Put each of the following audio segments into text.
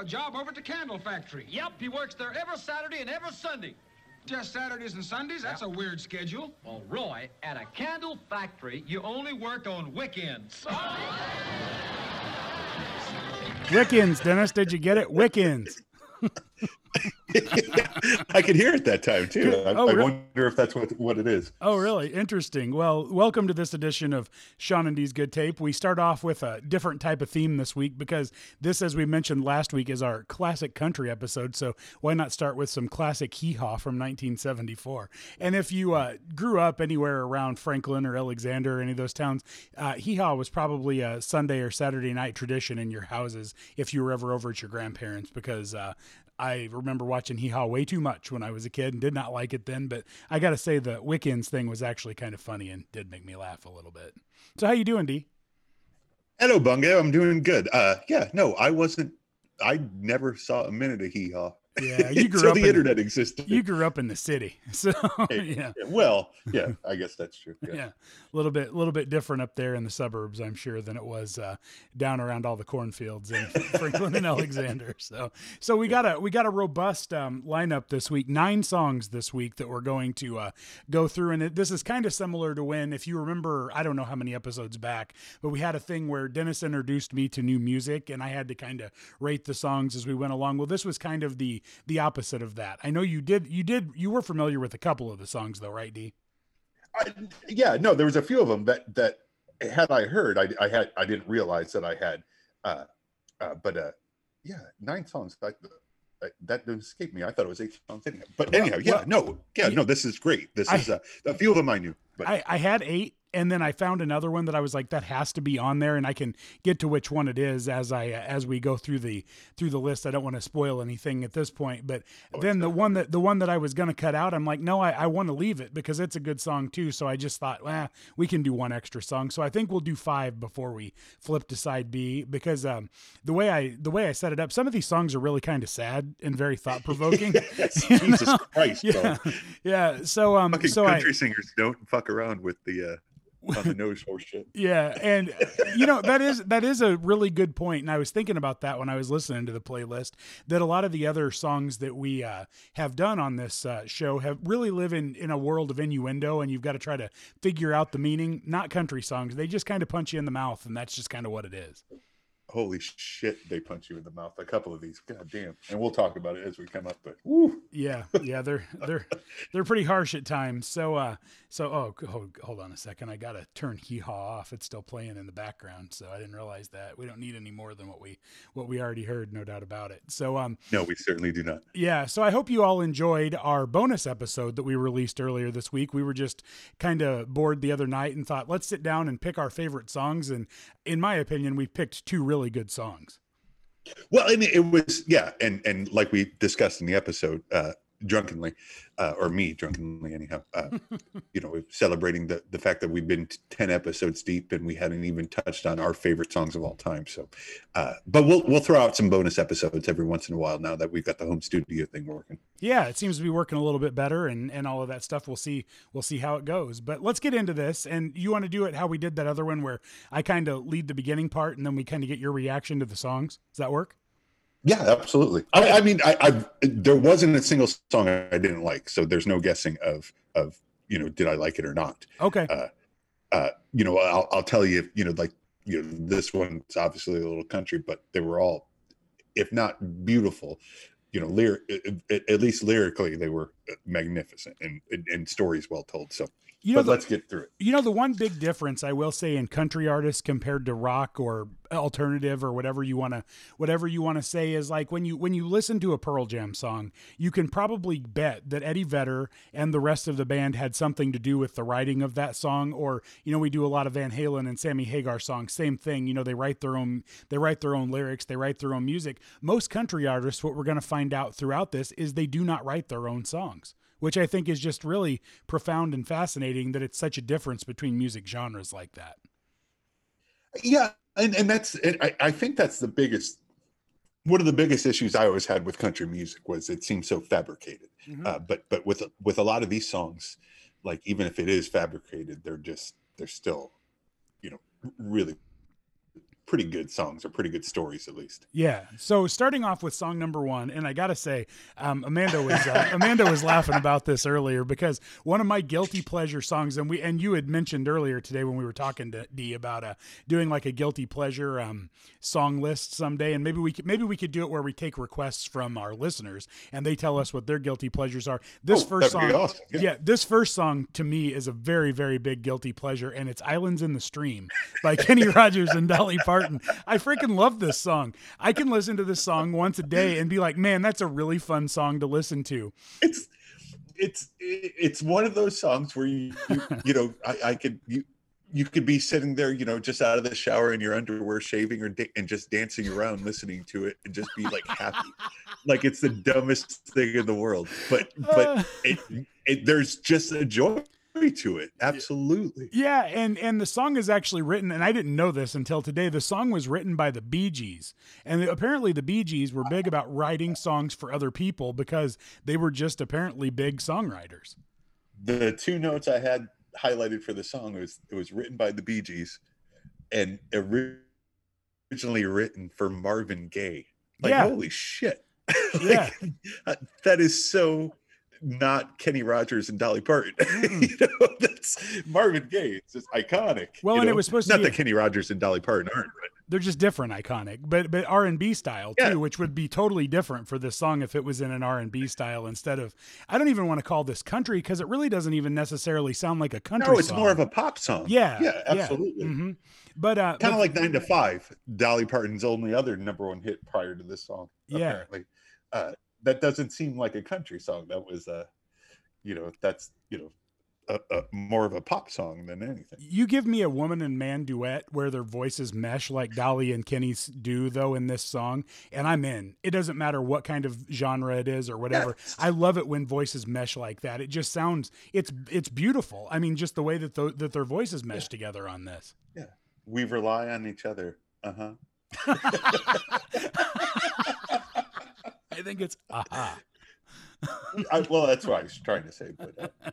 a job over at the candle factory. Yep, he works there every Saturday and every Sunday. Just Saturdays and Sundays? That's a weird schedule. Well, Roy, at a candle factory, you only work on weekends. Wiccans, Dennis, did you get it? Wiccans. I could hear it that time too. I, Oh, I really? wonder if that's what what it is. Oh, really? Interesting. Well, welcome to this edition of Sean and D's Good Tape. We start off with a different type of theme this week because this, as we mentioned last week, is our classic country episode. So why not start with some classic hee haw from 1974? And if you uh, grew up anywhere around Franklin or Alexander or any of those towns, uh, hee haw was probably a Sunday or Saturday night tradition in your houses if you were ever over at your grandparents because uh, I remember watching Hee Haw way too much when I was a kid and did not like it then. But I got to say the Wiccans thing was actually kind of funny and did make me laugh a little bit. So how you doing, D? Hello, Bunga. I'm doing good. Uh, yeah, no, I wasn't. I never saw a minute of hee haw. Yeah, you grew up the in- internet existed. You grew up in the city, so yeah, Well, yeah, I guess that's true. yeah, Yeah. a little bit, a little bit different up there in the suburbs, I'm sure, than it was uh, down around all the cornfields in Franklin and Alexander. So, so we got a we got a robust um, lineup this week. Nine songs this week that we're going to uh, go through, and it, this is kind of similar to when, if you remember, I don't know how many episodes back, but we had a thing where Dennis introduced me to new music, and I had to kind of rate the songs as we went along. Well, this was kind of the the opposite of that. I know you did you did you were familiar with a couple of the songs though, right, D? I, yeah, no, there was a few of them that that had I heard, I, I had I didn't realize that I had. Uh, uh, but uh, yeah, nine songs. I, I, that didn't escape me. I thought it was eight songs anyhow. But anyhow, yeah, well, no, yeah, you- no, this is great. This I- is uh, a few of them I knew, but I, I had eight and then I found another one that I was like that has to be on there and I can get to which one it is as I as we go through the through the list. I don't want to spoil anything at this point, but then the one that the one that I was going to cut out, I'm like, no, I, I want to leave it because it's a good song too. So I just thought, well, we can do one extra song. So I think we'll do five before we flip to side B because um, the way I the way I set it up, some of these songs are really kind of sad and very thought provoking. Jesus Christ, yeah, bro. yeah. So um, Fucking so I country singers don't fuck around with the uh, on the nose horse. Yeah, and you know that is that is a really good point, and I was thinking about that when I was listening to the playlist. That a lot of the other songs that we uh, have done on this uh, show have really live in in a world of innuendo, and you've got to try to figure out the meaning. Not country songs; they just kind of punch you in the mouth, and that's just kind of what it is. Holy shit, they punch you in the mouth. A couple of these, god damn. And we'll talk about it as we come up. But woo, Yeah, yeah, they're they're they're pretty harsh at times. So uh, so oh, hold, hold on a second, I gotta turn hee haw off. It's still playing in the background, so I didn't realize that. We don't need any more than what we what we already heard, no doubt about it. So um, no, we certainly do not. yeah, so I hope you all enjoyed our bonus episode that we released earlier this week. We were just kind of bored the other night and thought, let's sit down and pick our favorite songs. And in my opinion, we picked two really good songs. Well, and it was yeah, and and like we discussed in the episode, uh, drunkenly, uh, or me drunkenly anyhow. Uh, you know, celebrating the the fact that we've been ten episodes deep and we hadn't even touched on our favorite songs of all time. So, uh, but we'll we'll throw out some bonus episodes every once in a while now that we've got the home studio thing working. Yeah, it seems to be working a little bit better and, and all of that stuff. We'll see we'll see how it goes. But let's get into this. And you want to do it how we did that other one where I kind of lead the beginning part and then we kind of get your reaction to the songs. Does that work? Yeah, absolutely. I, I mean, I, I there wasn't a single song I didn't like, so there's no guessing of of you know did I like it or not. Okay. uh, uh, you know, I'll, I'll tell you, you know, like, you know, this one's obviously a little country, but they were all, if not beautiful, you know, lyric, at, at least lyrically, they were magnificent and, and, stories well told. So, You know, but the, let's get through it. you know the one big difference I will say in country artists compared to rock or alternative or whatever you want to whatever you want to say is like when you when you listen to a Pearl Jam song, you can probably bet that Eddie Vedder and the rest of the band had something to do with the writing of that song or you know we do a lot of Van Halen and Sammy Hagar songs, same thing, you know they write their own they write their own lyrics, they write their own music. Most country artists what we're going to find out throughout this is they do not write their own songs which I think is just really profound and fascinating that it's such a difference between music genres like that. Yeah. And, and that's, and I, I think that's the biggest, one of the biggest issues I always had with country music was it seemed so fabricated. Mhm. Uh, but, but with, with a lot of these songs, like even if it is fabricated, they're just, they're still, you know, really pretty good songs or pretty good stories at least. Yeah. So starting off with song number one, and I gotta say, um, Amanda was uh, Amanda was laughing about this earlier because one of my guilty pleasure songs, and we and you had mentioned earlier today when we were talking to Dee about uh, doing like a guilty pleasure um, song list someday, and maybe we could maybe we could do it where we take requests from our listeners and they tell us what their guilty pleasures are. This Oh, first song, awesome. yeah. Yeah. this first song to me is a very very big guilty pleasure, and it's "Islands in the Stream" by Kenny Rogers and Dolly Parton. I freaking love this song. I can listen to this song once a day and be like, man, that's a really fun song to listen to. It's it's it's one of those songs where you you, you know I, I could you you could be sitting there you know just out of the shower in your underwear shaving or and just dancing around listening to it and just be like happy like it's the dumbest thing in the world but but uh. it, it there's just a joy to it absolutely Yeah, and and the song is actually written, and I didn't know this until today. The song was written by the Bee Gees, and apparently the Bee Gees were big about writing songs for other people because they were just apparently big songwriters. the two notes I had highlighted for the song was it was written by the Bee Gees and originally written for Marvin Gaye. Like Yeah. holy shit. Yeah. Like, that is so not Kenny Rogers and Dolly Parton. Mm-mm. you know, that's Marvin Gaye. It's just iconic. Well, and it was supposed to be not that Kenny Rogers and Dolly Parton aren't, but They're just different, iconic, but but R and B style too, Yeah. which would be totally different for this song if it was in an R and B style instead of. I don't even want to call this country because it really doesn't even necessarily sound like a country. no, it's song. more of a pop song. yeah, Yeah, absolutely. hmm But uh, kind of like nine to five dolly parton's only other number one hit prior to this song Yeah. apparently uh that doesn't seem like a country song that was a, you know that's you know a, a more of a pop song than anything You give me a woman and man duet where their voices mesh like Dolly and Kenny's do, though, in this song, and I'm in. It doesn't matter what kind of genre it is or whatever. Yes. I love it when voices mesh like that. It just sounds it's it's beautiful. I mean, just the way that the, that their voices mesh together on this. Yeah, we rely on each other uh-huh I think it's aha. I, well that's what i was trying to say but uh,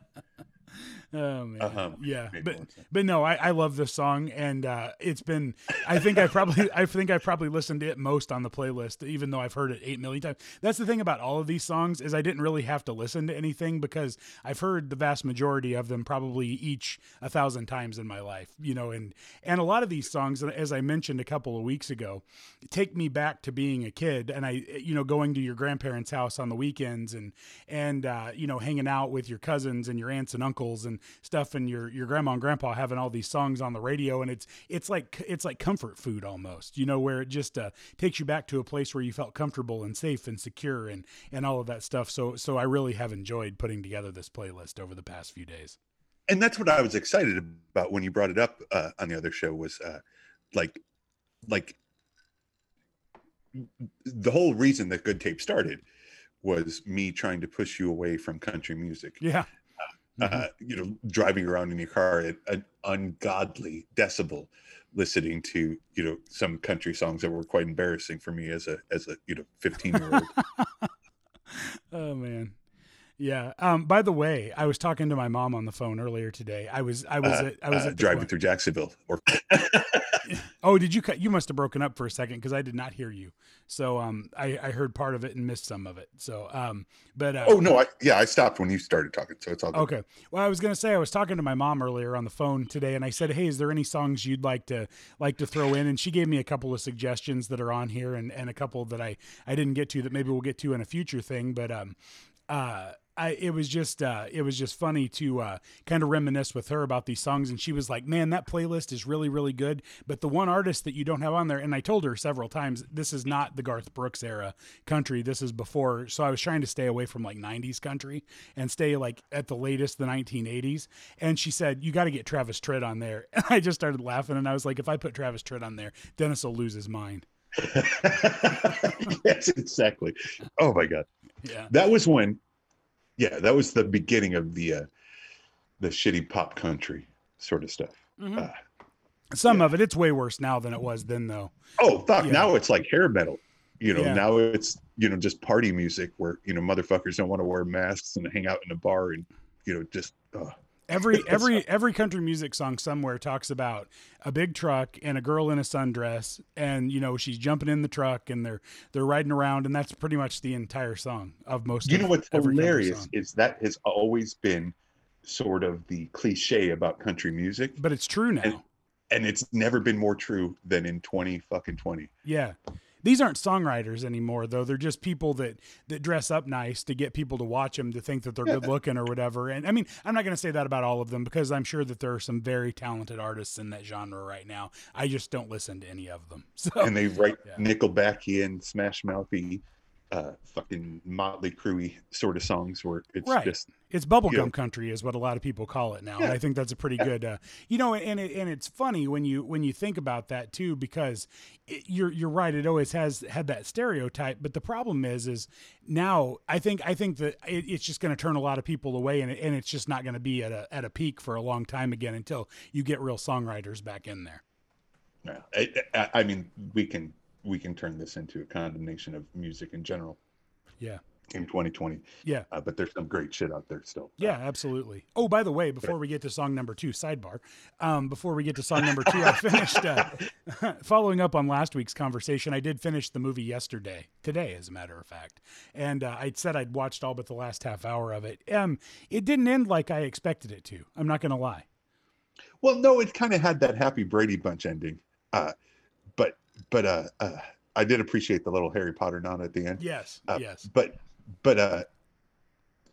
Oh man, Uh-huh. yeah, but but no, I, I love this song, and uh, it's been. I think I probably I think I probably listened to it most on the playlist, even though I've heard it eight million times. That's the thing about all of these songs is I didn't really have to listen to anything because I've heard the vast majority of them probably each a thousand times in my life, you know, and and a lot of these songs, as I mentioned a couple of weeks ago, take me back to being a kid, and I you know going to your grandparents' house on the weekends and and uh, you know hanging out with your cousins and your aunts and uncles and stuff and your your grandma and grandpa having all these songs on the radio and it's it's like it's like comfort food almost you know where it just uh, takes you back to a place where you felt comfortable and safe and secure and and all of that stuff. So so I really have enjoyed putting together this playlist over the past few days. And that's what i was excited about when you brought it up uh, on the other show was uh like like the whole reason that good tape started was me trying to push you away from country music. Yeah. Uh, you know, driving around in your car at an ungodly decibel, listening to you know some country songs that were quite embarrassing for me as a as a you know fifteen year old. oh man yeah um by the way I was talking to my mom on the phone earlier today I was I was uh, at, I was uh, driving point- through Jacksonville. Or Oh, did you cut? You must have broken up for a second because I did not hear you. So um, I, I heard part of it and missed some of it. So um, but uh, oh no, I yeah, I stopped when you started talking, so it's all good. Okay. Well, I was gonna say I was talking to my mom earlier on the phone today, and I said, "Hey, is there any songs you'd like to like to throw in?" And she gave me a couple of suggestions that are on here, and, and a couple that I I didn't get to that maybe we'll get to in a future thing. But um, uh, I it was just uh, it was just funny to uh, kind of reminisce with her about these songs, and she was like, "Man, that playlist is really really good." But the one artist that you don't have on there, and I told her several times, this is not the Garth Brooks era country. This is before. So I was trying to stay away from like '90s country and stay like at the latest, the 1980s. And she said, "You got to get Travis Tritt on there." And I just started laughing, and I was like, "If I put Travis Tritt on there, Dennis will lose his mind." yes, exactly. Oh my god, Yeah. that was when, yeah, that was the beginning of the uh, the shitty pop country sort of stuff. Mhm. Uh, Some yeah. of it, it's way worse now than it was then, though. Oh fuck! Yeah. Now it's like hair metal. You know, Yeah. now it's you know just party music where you know motherfuckers don't want to wear masks and hang out in a bar and you know just uh, Every every every country music song somewhere talks about a big truck and a girl in a sundress, and you know she's jumping in the truck and they're they're riding around, and that's pretty much the entire song of most. You of know what's hilarious is that has always been sort of the cliche about country music, but it's true now. And- and it's never been more true than in twenty fucking twenty. Yeah. These aren't songwriters anymore, though. They're just people that that dress up nice to get people to watch them to think that they're good looking or whatever. And I mean, I'm not going to say that about all of them because I'm sure that there are some very talented artists in that genre right now. I just don't listen to any of them. So and they write Yeah. Nickelbacky and Smash Mouthy, uh, fucking Motley Cruey sort of songs where it's Right. just it's bubblegum you know. country is what a lot of people call it now. Yeah. I think that's a pretty good, uh, you know, and it, and it's funny when you when you think about that too because it, you're you're right. It always has had that stereotype, but the problem is is now I think I think that it, it's just going to turn a lot of people away, and it, and it's just not going to be at a at a peak for a long time again until you get real songwriters back in there. yeah. I, I, I mean, we can we can turn this into a condemnation of music in general Yeah. in 2020. Yeah. Uh, but there's some great shit out there still. Yeah, absolutely. Oh, by the way, before we get to song number two, sidebar. Um, before we get to song number two, I finished uh, following up on last week's conversation. I did finish the movie yesterday, today, as a matter of fact, and uh, I said I'd watched all but the last half hour of it. Um, it didn't end like I expected it to. I'm not going to lie. Well, no, it kind of had that happy Brady Bunch ending. Uh, but but uh, uh, I did appreciate the little Harry Potter nod at the end. Yes, Uh, yes, But but uh,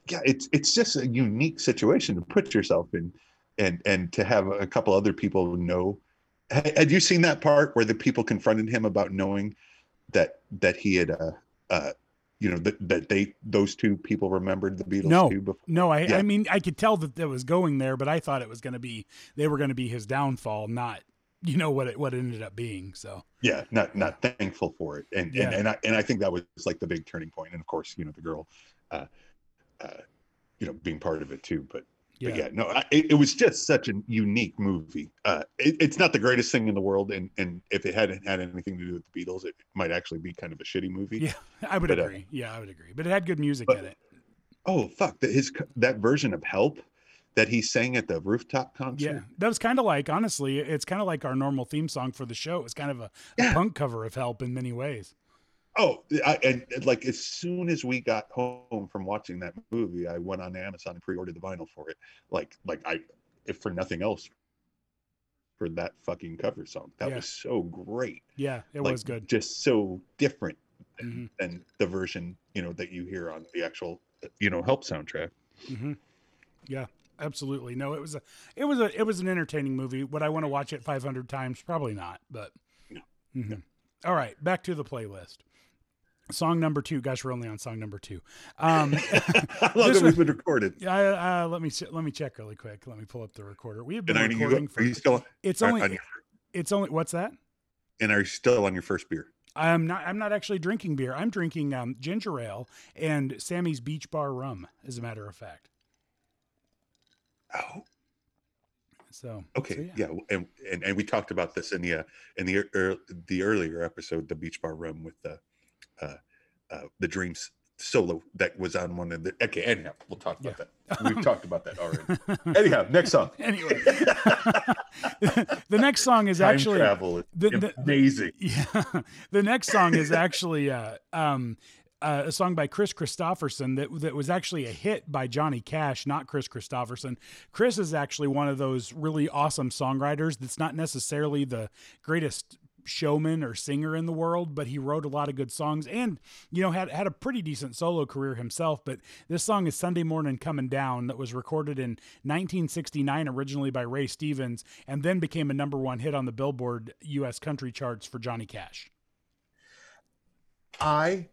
yeah, it's it's just a unique situation to put yourself in, and and to have a couple other people know. Had you seen that part where the people confronted him about knowing that that he had uh uh you know that that they those two people remembered the Beatles No. too before no, I, Yeah. I mean, I could tell that it was going there, but I thought it was going to be they were going to be his downfall, not you know what it what it ended up being. So yeah not not thankful for it and Yeah. and and I, and I think that was like the big turning point and of course you know the girl uh uh you know being part of it too but yeah, But yeah, no, I, it, it was just such a unique movie. Uh, it, it's not the greatest thing in the world, and and if it hadn't had anything to do with the Beatles, it might actually be kind of a shitty movie. Yeah. I would But, uh, agree. yeah, I would agree. But it had good music but- in it. Oh fuck, that his that version of Help that he sang at the rooftop concert. Yeah, that was kind of like honestly, it's kind of like our normal theme song for the show. It's kind of a, a punk cover of "Help" in many ways. Oh, I, and and, like as soon as we got home from watching that movie, I went on Amazon and pre-ordered the vinyl for it. Like like I, if for nothing else, for that fucking cover song. That Yeah. was so great. Yeah, it like, was good. Just so different Mhm. than the version you know that you hear on the actual you know help soundtrack hmm Yeah, absolutely. No, it was a, it was a, it was an entertaining movie. Would I want to watch it 500 times? Probably not. But No. Mhm. All right, back to the playlist. Song number two. Gosh, we're only on song number two. Um, how long have we been recorded I, uh, let me let me check really quick. Let me pull up the recorder. We have been and are you, recording for. are you still It's on, only on your, it's only what's that? and are you still on your first beer I'm not. I'm not actually drinking beer. I'm drinking um, ginger ale and Sammy's Beach Bar rum. As a matter of fact. Oh. So okay so yeah, And, and and we talked about this in the uh, in the ear the earlier episode the beach bar Room with the uh, uh the dreams solo that was on one of the okay anyhow we'll talk about that. We've talked about that already. Anyhow next song. Anyway, the next song is time actually travel is the- the- amazing. Yeah. The next song is actually uh, um, uh, a song by Kris Kristofferson that that was actually a hit by Johnny Cash, not Kris Kristofferson. Kris is actually one of those really awesome songwriters that's not necessarily the greatest showman or singer in the world, but he wrote a lot of good songs and you know had had a pretty decent solo career himself. But this song is Sunday Morning Coming Down that was recorded in 1969 originally by Ray Stevens and then became a number one hit on the Billboard U.S. country charts for Johnny Cash. I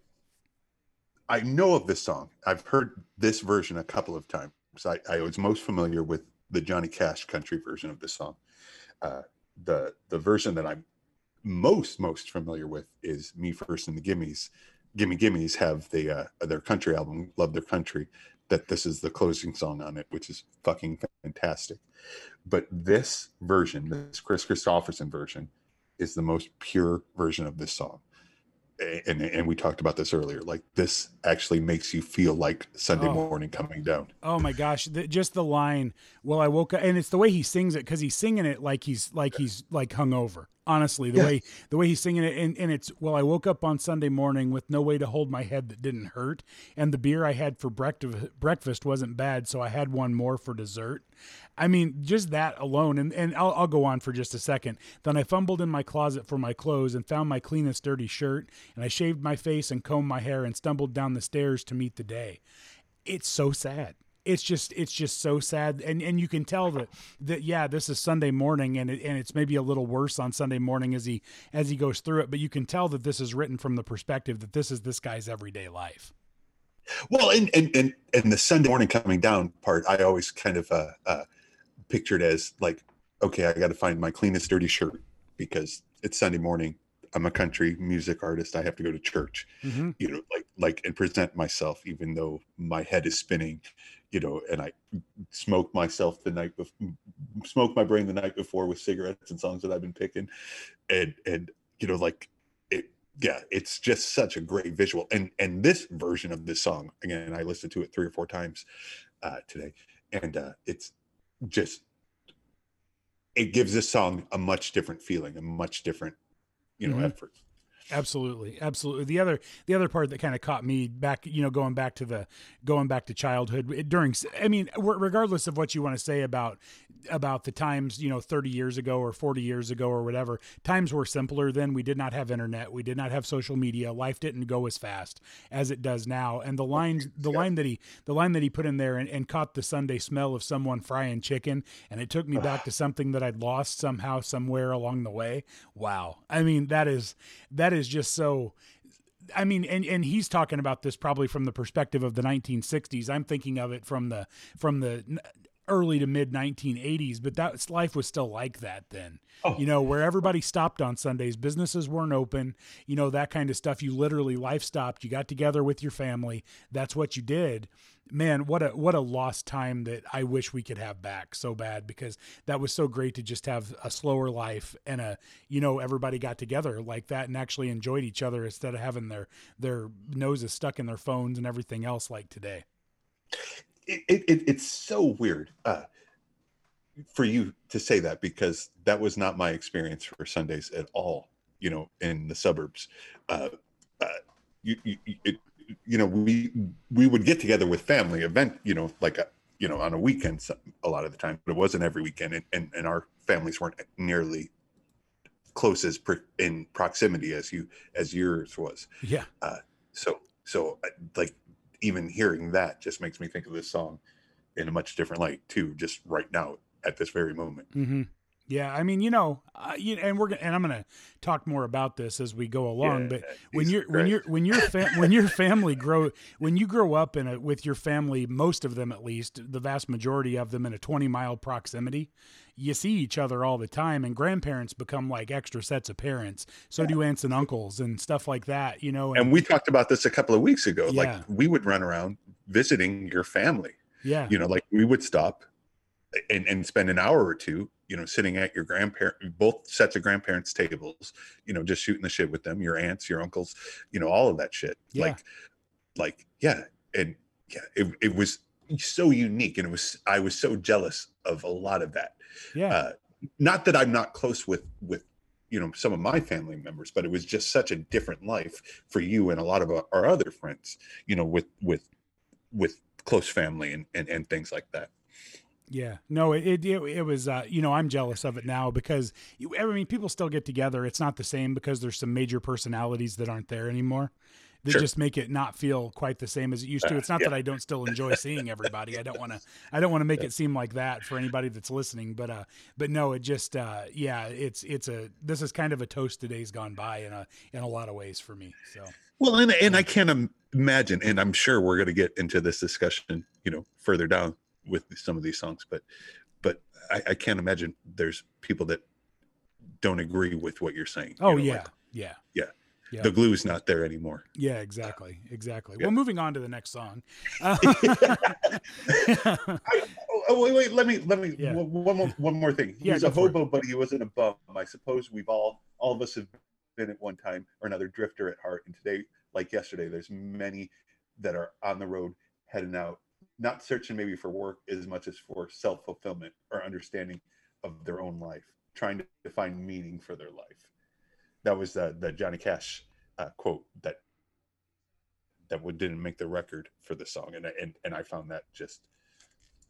I know of this song. I've heard this version a couple of times. I, I was most familiar with the Johnny Cash country version of this song. Uh, the the version that I'm most most familiar with is Me First and the Gimmies. Gimme Gimmes have the uh, their country album Love Their Country. That this is the closing song on it, which is fucking fantastic. But this version, this Kris Kristofferson version, is the most pure version of this song and and we talked about this earlier. Like this actually makes you feel like Sunday Oh. morning coming down. Oh my gosh, the, just the line. Well, I woke up, and it's the way he sings it because he's singing it like he's like he's like hungover. Honestly, the Yeah. way the way he's singing it, and, and it's well, I woke up on Sunday morning with no way to hold my head that didn't hurt, and the beer I had for breakfast breakfast wasn't bad, so I had one more for dessert. I mean, just that alone, and, and I'll, I'll go on for just a second. Then I fumbled in my closet for my clothes and found my cleanest dirty shirt, and I shaved my face and combed my hair and stumbled down the stairs to meet the day it's so sad it's just it's just so sad and and you can tell that that yeah this is sunday morning and it, and it's maybe a little worse on sunday morning as he as he goes through it but you can tell that this is written from the perspective that this is this guy's everyday life Well, and and and and the Sunday morning coming down part, I always kind of uh, uh, pictured as like, okay, I got to find my cleanest dirty shirt because it's Sunday morning. I'm a country music artist. I have to go to church, mm-hmm. you know, like like and present myself, even though my head is spinning, you know, and I smoked myself the night before, smoked my brain the night before with cigarettes and songs that I've been picking, and and you know, like it, yeah, it's just such a great visual. And and this version of this song, again, I listened to it three or four times uh, today, and uh, it's just it gives this song a much different feeling, a much different, you know, Mhm. effort. Absolutely, absolutely. The other the other part that kind of caught me back, you know, going back to the going back to childhood it- during. I mean, regardless of what you want to say about about the times, you know, thirty years ago or forty years ago or whatever, times were simpler then. We did not have internet. We did not have social media. Life didn't go as fast as it does now. And the line, the Yeah. line that he the line that he put in there and, and caught the Sunday smell of someone frying chicken, and it took me back to something that I'd lost somehow somewhere along the way. Wow. I mean, that is that is just so I mean, and, and he's talking about this probably from the perspective of the 1960s. I'm thinking of it from the from the early to mid 1980s, but that life was still like that then. Oh. You know, where everybody stopped on Sundays, businesses weren't open, you know, that kind of stuff. You literally life stopped. You got together with your family. That's what you did. Man, what a what a lost time that I wish we could have back so bad because that was so great to just have a slower life and a you know everybody got together like that and actually enjoyed each other instead of having their their noses stuck in their phones and everything else like today. it, it, it it's so weird uh, for you to say that because that was not my experience for Sundays at all. You know, in the suburbs, uh, uh, you you- it, you know we we would get together with family event. You know, like a, you know on a weekend some- a lot of the time, but it wasn't every weekend, and and, and our families weren't nearly close as pr- in proximity as you as yours was Yeah. so so uh, like even hearing that just makes me think of this song in a much different light too just right now at this very moment Mm-hmm. Yeah, I mean, you know, uh, you, and we're gonna, and I'm gonna talk more about this as we go along. Yeah, but when Jesus you're when you're when your fa- when your family grow when you grow up in a with your family, most of them at least, the vast majority of them in a 20 mile proximity, you see each other all the time, and grandparents become like extra sets of parents. So do aunts and uncles and stuff like that. You know, and we talked about this a couple of weeks ago Yeah. like we would run around visiting your family yeah, you know like we would stop and, and spend an hour or two you know sitting at your grandparent both sets of grandparents tables you know just shooting the shit with them your aunts your uncles you know all of that shit. Yeah. like like yeah and yeah it, it was so unique and it was i was so jealous of a lot of that. Yeah, uh, not that i'm not close with with you know some of my family members but it was just such a different life for you and a lot of our, our other friends you know with with with close family and and, and things like that Yeah, no, it it, it, was uh, you know I'm jealous of it now because you, I mean people still get together. It's not the same because there's some major personalities that aren't there anymore. That Sure. just make it not feel quite the same as it used to. It's not yeah. that I don't still enjoy seeing everybody. I don't want to. I don't want to make it seem like that for anybody that's listening. But uh, but no, it just uh, yeah, it's it's a this is kind of a toast to days gone by in a in a lot of ways for me. So well and and i can't imagine and i'm sure we're going to get into this discussion you know further down with some of these songs but but i, I can't imagine there's people that don't agree with what you're saying you oh know, yeah, like, yeah. Yeah. Yeah. the glue's not there anymore Yeah, exactly, exactly. Yeah. Well, moving on to the next song. Uh, oh, oh, wait, wait. Let me, let me. Yeah. One, one more, one more thing. He Yeah, was a hobo, but he wasn't a bum. I suppose we've all, all of us have been at one time or another drifter at heart. And today, like yesterday, there's many that are on the road heading out, not searching maybe for work as much as for self fulfillment or understanding of their own life, trying to find meaning for their life. That was the, the Johnny Cash uh, quote that that would, didn't make the record for the song, and I- and and I found that just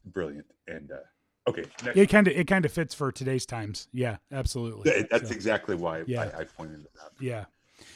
brilliant. And uh, okay, next, It kind of it kind of fits for today's times. Yeah, absolutely. Th- that's So, exactly why Yeah. I, I pointed it out. yeah.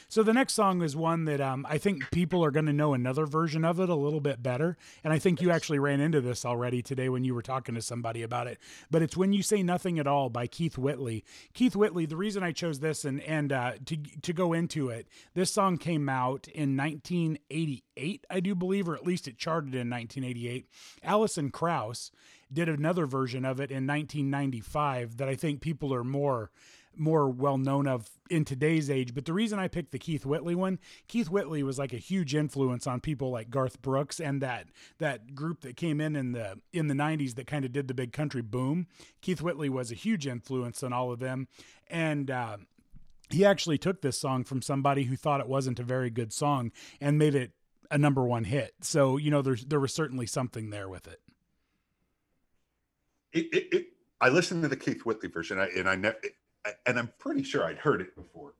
So the next song is one that um, I think people are going to know another version of it a little bit better, and I think you actually ran into this already today when you were talking to somebody about it. But it's "When You Say Nothing at All" by Keith Whitley. Keith Whitley. The reason I chose this and and uh, to to go into it, this song came out in 1988, I do believe, or at least it charted in 1988. Alison Krauss did another version of it in 1995 that I think people are more more well known of in today's age. But the reason I picked the Keith Whitley one, Keith Whitley was like a huge influence on people like Garth Brooks and that that group that came in in the in the 90s that kind of did the big country boom. Keith Whitley was a huge influence on all of them, and. Uh, he actually took this song from somebody who thought it wasn't a very good song and made it a number one hit. So you know, there's there was certainly something there with it. It, it, it, I listened to the Keith Whitley version, I, and I ne- and I'm pretty sure I'd heard it before.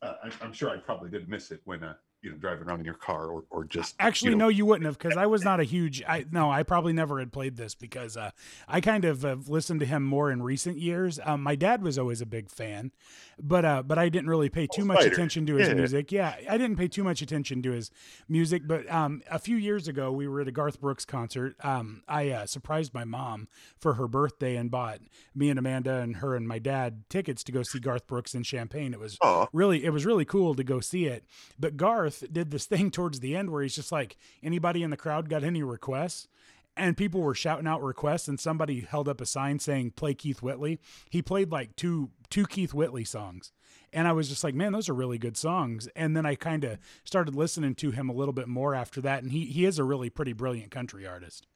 Uh, I, I'm sure I probably did miss it when uh, you know driving around in your car or or just Actually, you know, no, you wouldn't have because I was not a huge. I no, I probably never had played this because uh, I kind of have listened to him more in recent years. Um, my dad was always a big fan, but uh, but I didn't really pay too much Spider. attention to his Yeah. music. Yeah, I didn't pay too much attention to his music. But um, a few years ago, we were at a Garth Brooks concert. Um, I uh, surprised my mom for her birthday and bought me and Amanda and her and my dad tickets to go see Garth Brooks in Champaign It was Aw. really it was really cool to go see it but garth did this thing towards the end where he's just like anybody in the crowd got any requests? And people were shouting out requests and somebody held up a sign saying play keith whitley. He played like two two keith whitley songs. And i was just like man those are really good songs. And then i kind of started listening to him a little bit more after that. And he he is a really pretty brilliant country artist.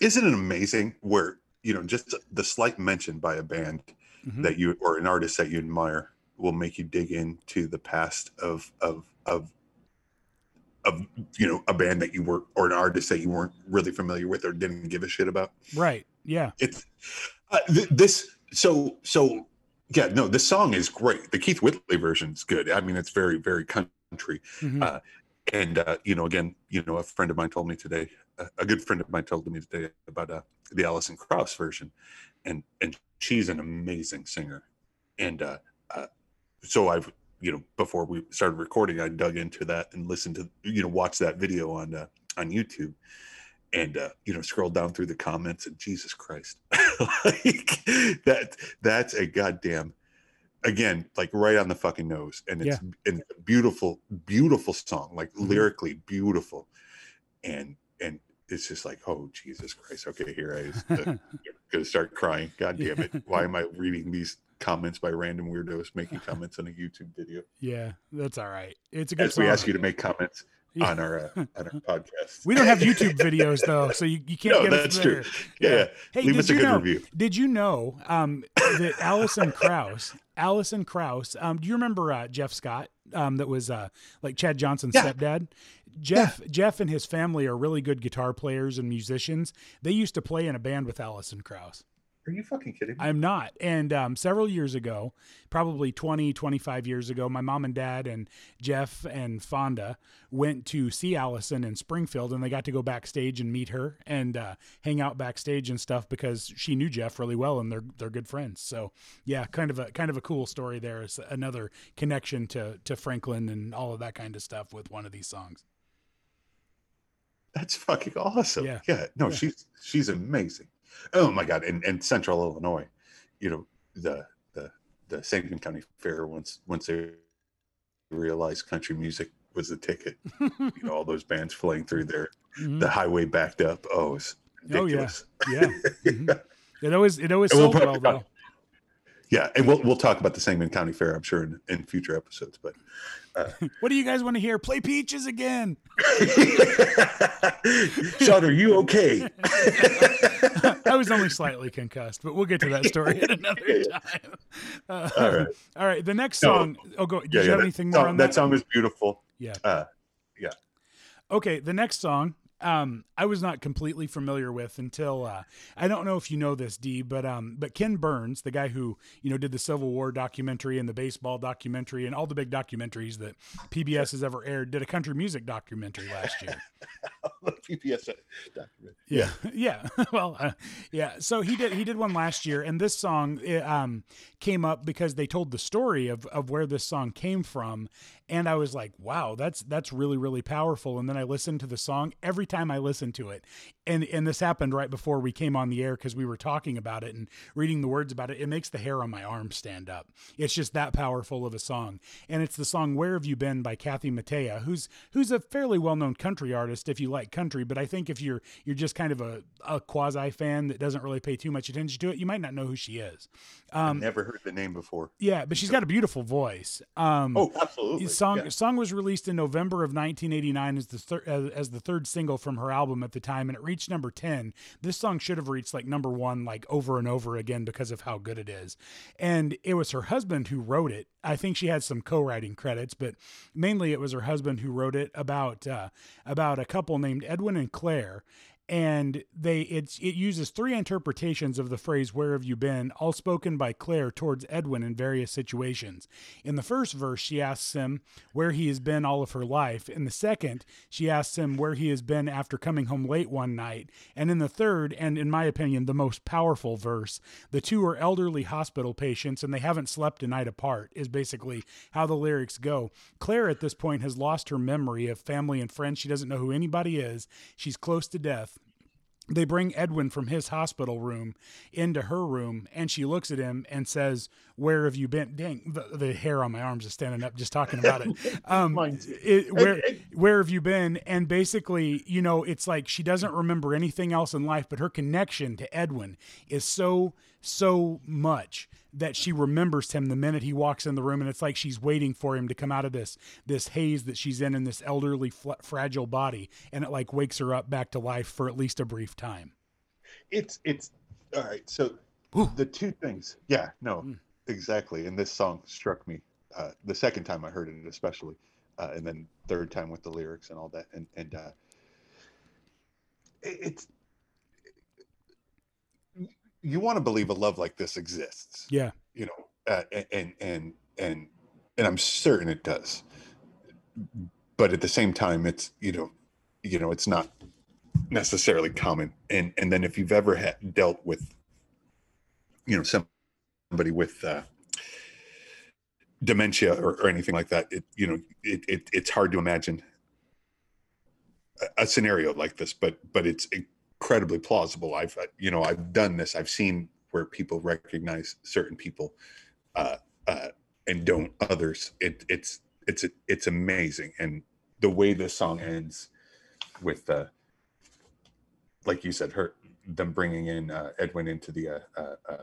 Isn't it amazing where you know just the slight mention by a band Mhm. that you or an artist that you admire will make you dig into the past of of of of you know a band that you were or an artist that you weren't really familiar with or didn't give a shit about? Right yeah. It's uh, th- this so so yeah no this song is great. The keith whitley version is good. I mean it's very very country. Mhm. Uh, and uh, you know again you know a friend of mine told me today a good friend of mine told me today about uh, the Alison Krauss version. And and she's an amazing singer. And uh, uh, so I've you know before we started recording I dug into that and listened to you know watch that video on uh, on YouTube and uh, you know scroll down through the comments and Jesus Christ. Like that that's a goddamn again like right on the fucking nose. And it's and a beautiful beautiful song like Mhm. lyrically beautiful. And and it's just like oh jesus christ. Okay here i is. Uh, gonna start crying. God damn it. Why am i reading these comments by random weirdos making comments on a youtube video yeah that's all right it's a good as we ask you to make comments Yeah. on our uh, on our podcast We don't have YouTube videos though, so you, you can't no get that's there. true yeah, Hey, leave did us a you good know? review Did you know um, that Alison Krauss, Alison Krauss? Um, do you remember uh, Jeff Scott? Um, that was uh, like Chad Johnson's Yeah. stepdad. Jeff Jeff and his family are really good guitar players and musicians. They used to play in a band with Alison Krauss. Are you fucking kidding me I'm not. And um, several years ago, probably 20, 25 years ago, my mom and dad and Jeff and Fonda went to see Alison in Springfield and they got to go backstage and meet her and uh, hang out backstage and stuff because she knew Jeff really well and they're they're good friends. So yeah, kind of a kind of a cool story there is another connection to to Franklin and all of that kind of stuff with one of these songs. That's fucking awesome. Yeah. Yeah. No, Yeah. she's she's amazing. Oh my god. And and Central Illinois, you know, the the the Sangamon County Fair once once they realized country music was the ticket, you know, all those bands flying through there, Mhm. the highway backed up. Oh, it's Oh, yeah. ridiculous. Yeah. Mhm. It always it always And we'll sold well though. yeah, and we'll we'll talk about the Sangamon County Fair, I'm sure, in, in future episodes. But What do you guys want to hear? Play Peaches again. Sean, are you okay? I was only slightly concussed, but we'll get to that story at another time. Uh, All right. All right. The next No. song. Oh, go. Did Yeah, you yeah, have that anything song- more on that? That song is beautiful. Yeah. Uh, yeah. Okay, the next song um, I was not completely familiar with until uh, I don't know if you know this, D, but um, but Ken Burns, the guy who you know did the Civil War documentary and the baseball documentary and all the big documentaries that PBS has ever aired, did a country music documentary last year. PBS document. Yeah, yeah. well, uh, yeah. So he did he did one last year, and this song it, um, came up because they told the story of of where this song came from, and I was like, wow, that's that's really really powerful. And then I listened to the song every time I listen to it, and and this happened right before we came on the air because we were talking about it and reading the words about it. It makes the hair on my arm stand up. It's just that powerful of a song, and it's the song "Where Have You Been" by Kathy Mattea, who's who's a fairly well known country artist if you like country, but I think if you're you're just kind of a, a quasi fan that doesn't really pay too much attention to it, you might not know who she is. Um, Never heard the name before. yeah, but she's got a beautiful voice. Um, Oh, absolutely. song Yeah. song was released in November of 1989 as the thir- as, as the third single from her album at the time, and it reached number 10. This song should have reached like number one like over and over again because of how good it is. And it was her husband who wrote it. I think she had some co-writing credits, but mainly it was her husband who wrote it about uh, about a couple named Edwin and Claire and they it's it uses three interpretations of the phrase where have you been? all spoken by claire towards edwin in various situations. In the first verse she asks him where he has been all of her life. In the second she asks him where he has been after coming home late one night. And in the third and in my opinion the most powerful verse the two are elderly hospital patients and they haven't slept a night apart is basically how the lyrics go. Claire at this point has lost her memory of family and friends. She doesn't know who anybody is. She's close to death they bring Edwin from his hospital room into her room, and she looks at him and says, "Where have you been?" Dang, the, the hair on my arms is standing up just talking about it. Um, it- where where have you been? And basically, you know, it's like she doesn't remember anything else in life, but her connection to Edwin is so so much that she remembers him the minute he walks in the room and it's like she's waiting for him to come out of this this haze that she's in in this elderly fl- fragile body and it like wakes her up back to life for at least a brief time it's it's all right. So Whew. the two things. Yeah, no, Mm. exactly. And this song struck me uh, the second time I heard it, especially, uh, and then third time with the lyrics and all that. And and uh, it, it's you want to believe a love like this exists. yeah you know, uh, and and and and I'm certain it does. But at the same time, it's you know, you know, it's not necessarily common. And and then if you've ever dealt with, you know, somebody with uh, dementia or, or anything like that, it you know, it, it it's hard to imagine a, a scenario like this. But but it's incredibly plausible. I've uh, you know I've done this. I've seen where people recognize certain people uh, uh, and don't others. It, it's it's it's amazing, and the way this song ends with, uh, like you said, her them bringing in uh, Edwin into the uh, uh,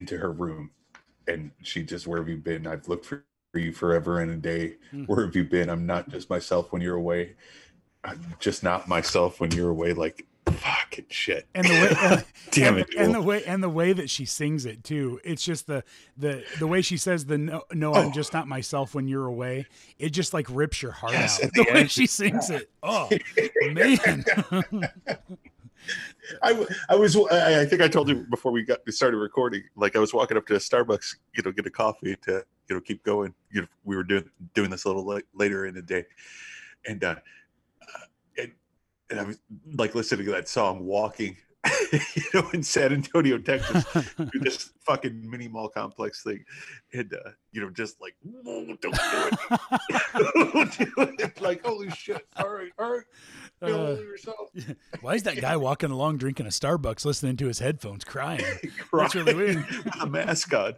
into her room, and she just, "Where have you been? I've looked for you forever and a day. Mhm. Where have you been? I'm not just myself when you're away. I'm just not myself when you're away." Like fucking shit. and the way and, Damn and, it, and the way and the way that she sings it too it's just the the the way she says the no, no i'm Oh. just not myself when you're away it just like rips your heart Yes, out the the way she sings it oh man I was I, I think I told you before we got we started recording like I was walking up to a Starbucks you know get a coffee to you know keep going you know we were doing doing this a little late, later in the day and uh, uh and I was like listening to that song walking you know in San Antonio Texas. Through this fucking mini mall complex thing. And uh you know just like "No, don't do it. Like holy shit. All right all right Uh, yourself. why is that guy walking along drinking a starbucks listening to his headphones crying That's really weird. with a mask on.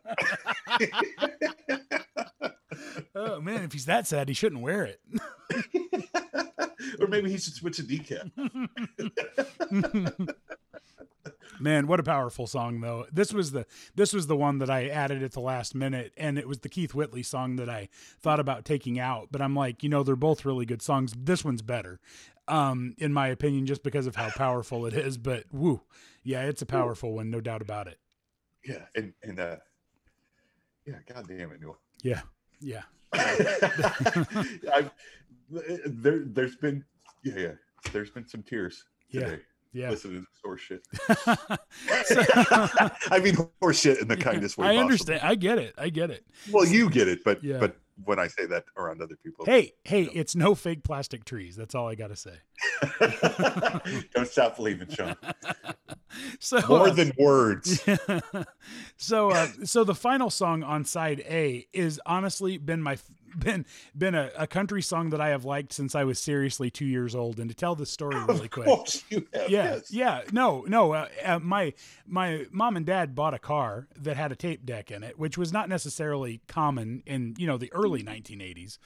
oh man if he's that sad he shouldn't wear it or maybe he should switch to decaf. Man, what a powerful song though. This was the this was the one that I added at the last minute and it was the Keith Whitley song that I thought about taking out, but I'm like, you know, they're both really good songs. This one's better. Um in my opinion just because of how powerful it is, but woo. Yeah, it's a powerful one, no doubt about it. Yeah, and and uh, yeah, god damn it, Newell. Yeah. Yeah. I've there there's been yeah, yeah. There's been some tears today. Yeah. Listening to horse shit. So- I mean horse shit in the kindest way. I possible. understand. I get it. I get it. Well, you get it, but Yeah. but when I say that around other people, Hey, hey, it's no fake plastic trees. That's all I got to say. don't stop believing, Sean. So More uh, than words. so uh, so the final song on side A is honestly been my been been a, a country song that I have liked since I was seriously two years old. And to tell this story really quick, yeah, yes. yeah, no, no. Uh, uh, my my mom and dad bought a car that had a tape deck in it, which was not necessarily common in you know the early 1980s,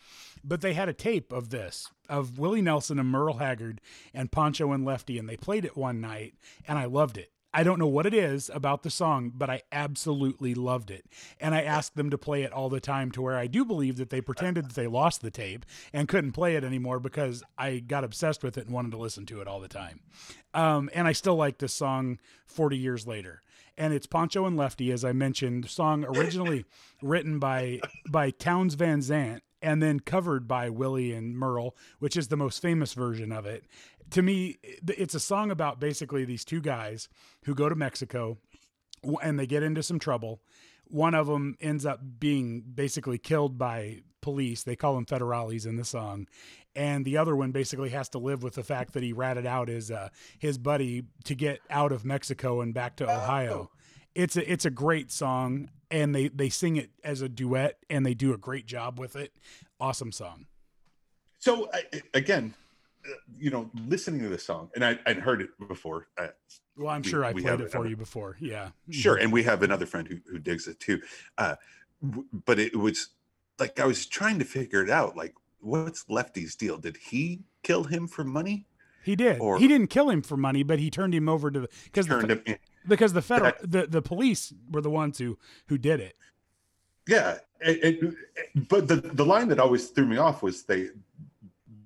but they had a tape of this of Willie Nelson and Merle Haggard and Pancho and Lefty, and they played it one night, and I loved it. I don't know what it is about the song, but I absolutely loved it. And I asked them to play it all the time to where I do believe that they pretended that they lost the tape and couldn't play it anymore because I got obsessed with it and wanted to listen to it all the time. Um, and I still like this song 40 years later. And it's Pancho and Lefty, as I mentioned, song originally written by by Townes Van Zandt and then covered by Willie and Merle, which is the most famous version of it. To me, it's a song about basically these two guys who go to Mexico and they get into some trouble. One of them ends up being basically killed by police. They call them federales in the song. And the other one basically has to live with the fact that he ratted out his uh, his buddy to get out of Mexico and back to Ohio. It's a it's a great song, and they they sing it as a duet, and they do a great job with it. Awesome song. So again, you know, listening to this song, and I I'd heard it before. Uh, Well, I'm We- sure I played it for you before. Yeah, sure, and we have another friend who who digs it too. Uh, w- but it was like I was trying to figure it out. Like, what's Lefty's deal? Did he kill him for money? He did. Or- he didn't kill him for money, but he turned him over to the because the, because the federal That- the, the police were the ones who who did it. Yeah, and, and- but the the line that always threw me off was they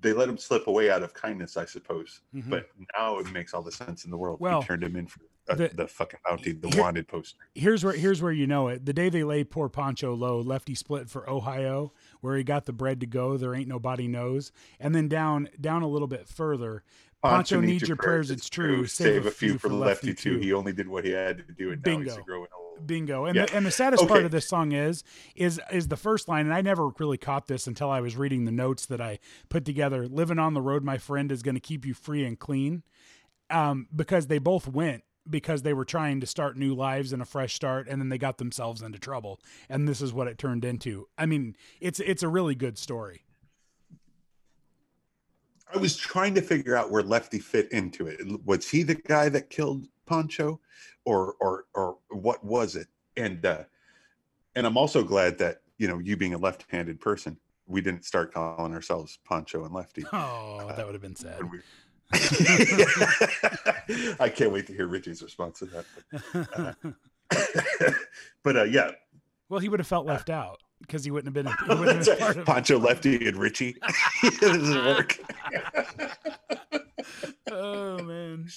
they let him slip away out of kindness, I suppose. Mhm. But now it makes all the sense in the world. Well, he turned him in for uh, the- the, fucking bounty, the here- wanted poster. Here's where here's where you know it. The day they laid poor Pancho low, Lefty split for Ohio, where he got the bread to go. There ain't nobody knows. And then down down a little bit further, Pancho needs your prayers. It's true. Save, a few for Lefty too. He only did what he had to do, and now he's a growing old. Bingo. And Yeah. the, and the saddest part of this song is is is the first line, and I never really caught this until I was reading the notes that I put together. Living on the road, my friend, is going to keep you free and clean, um, because they both went because they were trying to start new lives and a fresh start, and then they got themselves into trouble, and this is what it turned into. I mean, it's it's a really good story. I was trying to figure out where Lefty fit into it. Was he the guy that killed Pancho, or or or what was it? And uh, and I'm also glad that you know you being a left-handed person, we didn't start calling ourselves Pancho and Lefty. Oh, that would have been sad. we- I can't wait to hear Richie's response to that. But, but uh, yeah, well, he would have felt left out because he wouldn't have been. He wouldn't have been part of. Pancho, Lefty, and Richie. it doesn't work. Oh man.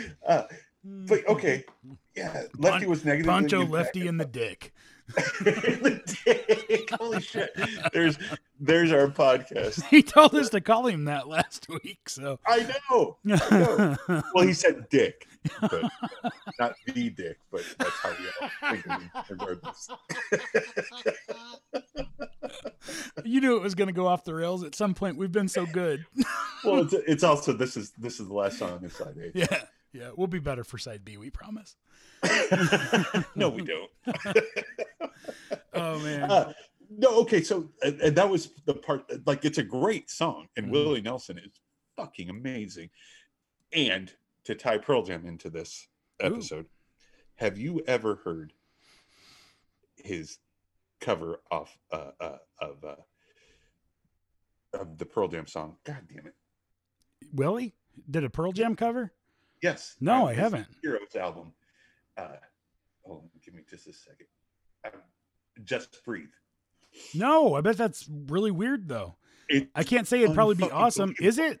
uh, but okay, yeah, Lefty was negative. Pancho Lefty in the dick. Holy shit! There's there's our podcast. He told us to call him that last week, so. I know. I know. Well, he said dick, but not the dick, but that's how we all think of him regardless. you knew it was going to go off the rails at some point. We've been so good. Well, it's it's also this is this is the last song in side A. yeah, yeah. We'll be better for side B. We promise. no, we don't. Oh man. Uh, no, okay. So, and, and that was the part. Like, it's a great song, and Mhm. Willie Nelson is fucking amazing. And to tie Pearl Jam into this Ooh. episode, have you ever heard his cover off uh, uh, of uh, of the Pearl Jam song? God damn it! Willie did a Pearl Jam cover. Yes. No, Uh, I haven't. Heroes album. Uh, hold on, give me just a second. Um, just breathe. No, I bet that's really weird though. It, I can't say it'd probably be awesome. Is it?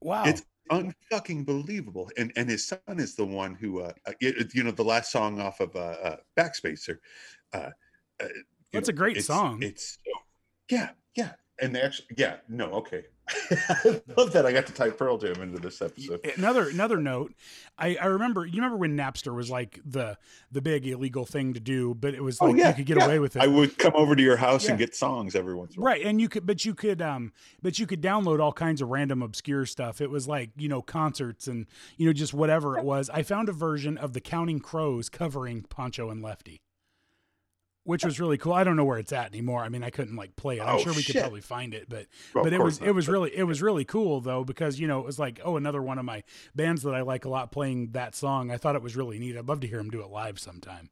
Wow. It's unfucking believable. And and his son is the one who, uh, uh, it- you know, the last song off of uh, uh, Backspacer. Uh, uh, That's a great it's- song. It's yeah, yeah. And they actually, yeah, no, okay. I love that I got to type Pearl Jam into this episode. another another note I, I remember you remember when napster was like the the big illegal thing to do but it was Oh, like yeah, you could get yeah. away with it I would come over to your house and get songs every once in a while. right and you could but you could um but you could download all kinds of random obscure stuff it was like you know concerts and you know just whatever it was i found a version of the counting crows covering pancho and lefty which was really cool i don't know where it's at anymore i mean i couldn't like play it i'm Oh, sure we could probably find it but Well, but it was course it was really it was really cool though because you know it was like oh another one of my bands that I like a lot playing that song. I thought it was really neat. I'd love to hear him do it live sometime.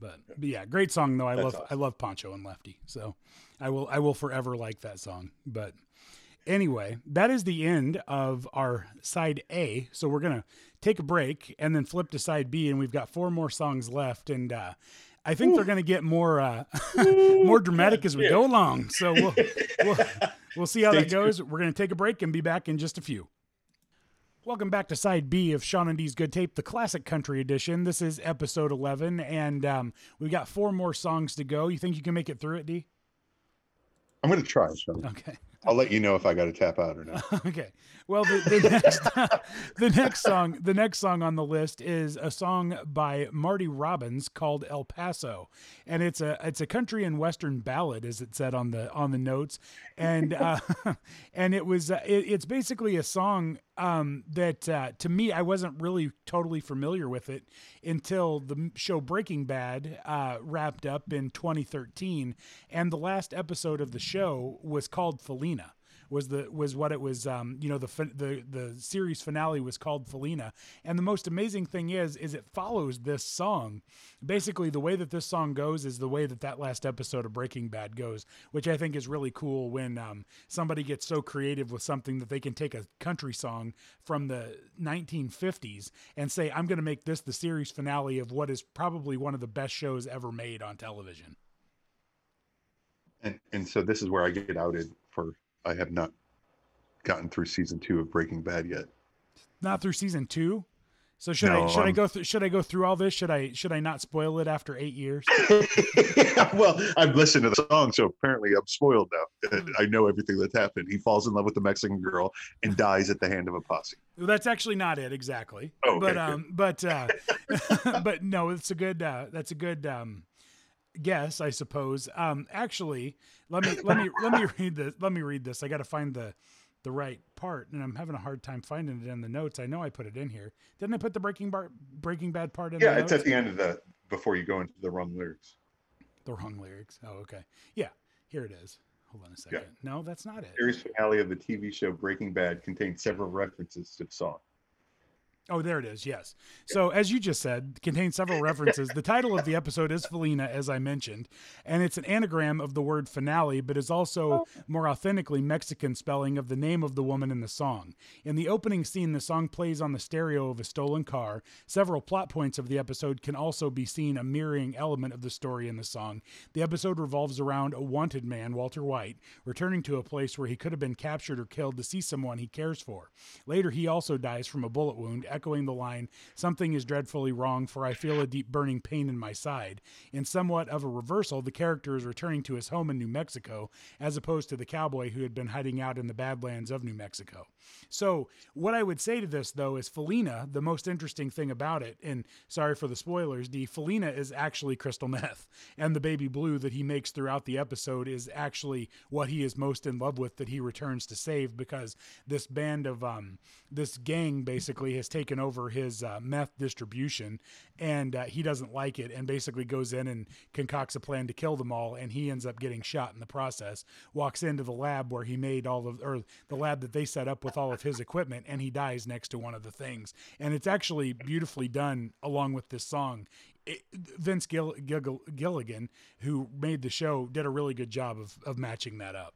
But, but yeah, great song though. I That's love I love Pancho and Lefty. So I will I will forever like that song. But anyway, that is the end of our side A. So we're gonna take a break and then flip to side B, and we've got four more songs left. And uh, I think they're gonna get more uh, more dramatic as we go along. So we'll we'll, we'll see how Stay that goes. We're gonna take a break and be back in just a few. Welcome back to side B of Sean and D's Good Tape, the classic country edition. This is episode 11, and um, we've got four more songs to go. You think you can make it through it, D? I'm going to try, Sean. Okay. I'll let you know if I got to tap out or not. okay. Well, the, the next the next song the next song on the list is a song by Marty Robbins called El Paso, and it's a it's a country and western ballad, as it said on the on the notes, and uh, and it was uh, it, it's basically a song um, that uh, to me I wasn't really totally familiar with it until the show Breaking Bad uh, wrapped up in 2013, and the last episode of the show was called Felina was the was what it was um you know the the the series finale was called Felina. And the most amazing thing is is it follows this song. Basically the way that this song goes is the way that that last episode of Breaking Bad goes which I think is really cool when um somebody gets so creative with something that they can take a country song from the 1950s and say I'm going to make this the series finale of what is probably one of the best shows ever made on television. And and so this is where I get outed for I have not gotten through season two of Breaking Bad yet. not through season 2 so should I should I I'm- go through should I go through all this should I should I not spoil it after 8 years well, I've listened to the song, so apparently I'm spoiled now. Hmm. I know everything that's happened. He falls in love with the Mexican girl and dies at the hand of a posse. Well, that's actually not it exactly. Oh, okay, but um, but uh, but no, it's a good. Uh, that's a good um, guess, I suppose. Um, actually, let me let me let me read this. Let me read this. I got to find the the right part, and I'm having a hard time finding it in the notes. I know I put it in here. Didn't I put the Breaking Bar Breaking Bad part in? Yeah, the it's notes? at the end of the before you go into the wrong lyrics. the wrong lyrics. Oh, okay. Yeah, here it is. Hold on a second. No, that's not it. Series finale of the TV show Breaking Bad contains several references to the song. Oh, there it is. Yes. So, as you just said, contains several references. The title of the episode is Felina, as I mentioned, and it's an anagram of the word finale, but is also oh. more authentically Mexican spelling of the name of the woman in the song. In the opening scene, the song plays on the stereo of a stolen car. Several plot points of the episode can also be seen a mirroring element of the story in the song. The episode revolves around a wanted man, Walter White, returning to a place where he could have been captured or killed to see someone he cares for. Later, he also dies from a bullet wound, echoing the line, Something is dreadfully wrong, for I feel a deep burning pain in my side. In somewhat of a reversal, the character is returning to his home in New Mexico, as opposed to the cowboy who had been hiding out in the badlands of New Mexico. So, what I would say to this, though, is Felina, the most interesting thing about it, and sorry for the spoilers, D, Felina is actually crystal meth. And the baby blue that he makes throughout the episode is actually what he is most in love with that he returns to save because this band of, um, this gang basically has taken over his uh, meth distribution and uh, he doesn't like it and basically goes in and concocts a plan to kill them all and he ends up getting shot in the process walks into the lab where he made all of or the lab that they set up with all of his equipment and he dies next to one of the things and it's actually beautifully done along with this song it, Vince Gill, Gill, Gilligan, who made the show, did a really good job of, of matching that up.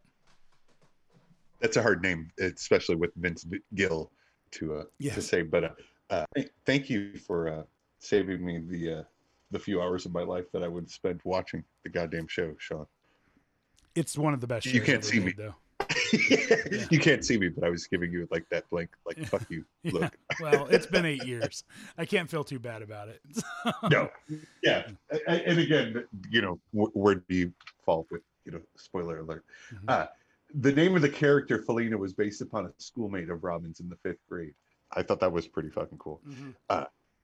That's a hard name, especially with Vince Gill to uh to say, but uh, uh, thank you for uh, saving me the uh, the few hours of my life that I would spend watching the goddamn show, Sean. It's one of the best. You can't see me. made, you can't see me, but I was giving you like that blank, like "fuck you" look. Well, it's been eight years. I can't feel too bad about it. no yeah and again you know wh- where do you fall with you know spoiler alert Mhm. uh the name of the character felina was based upon a schoolmate of Robbins' in the fifth grade i thought that was pretty fucking cool Mhm.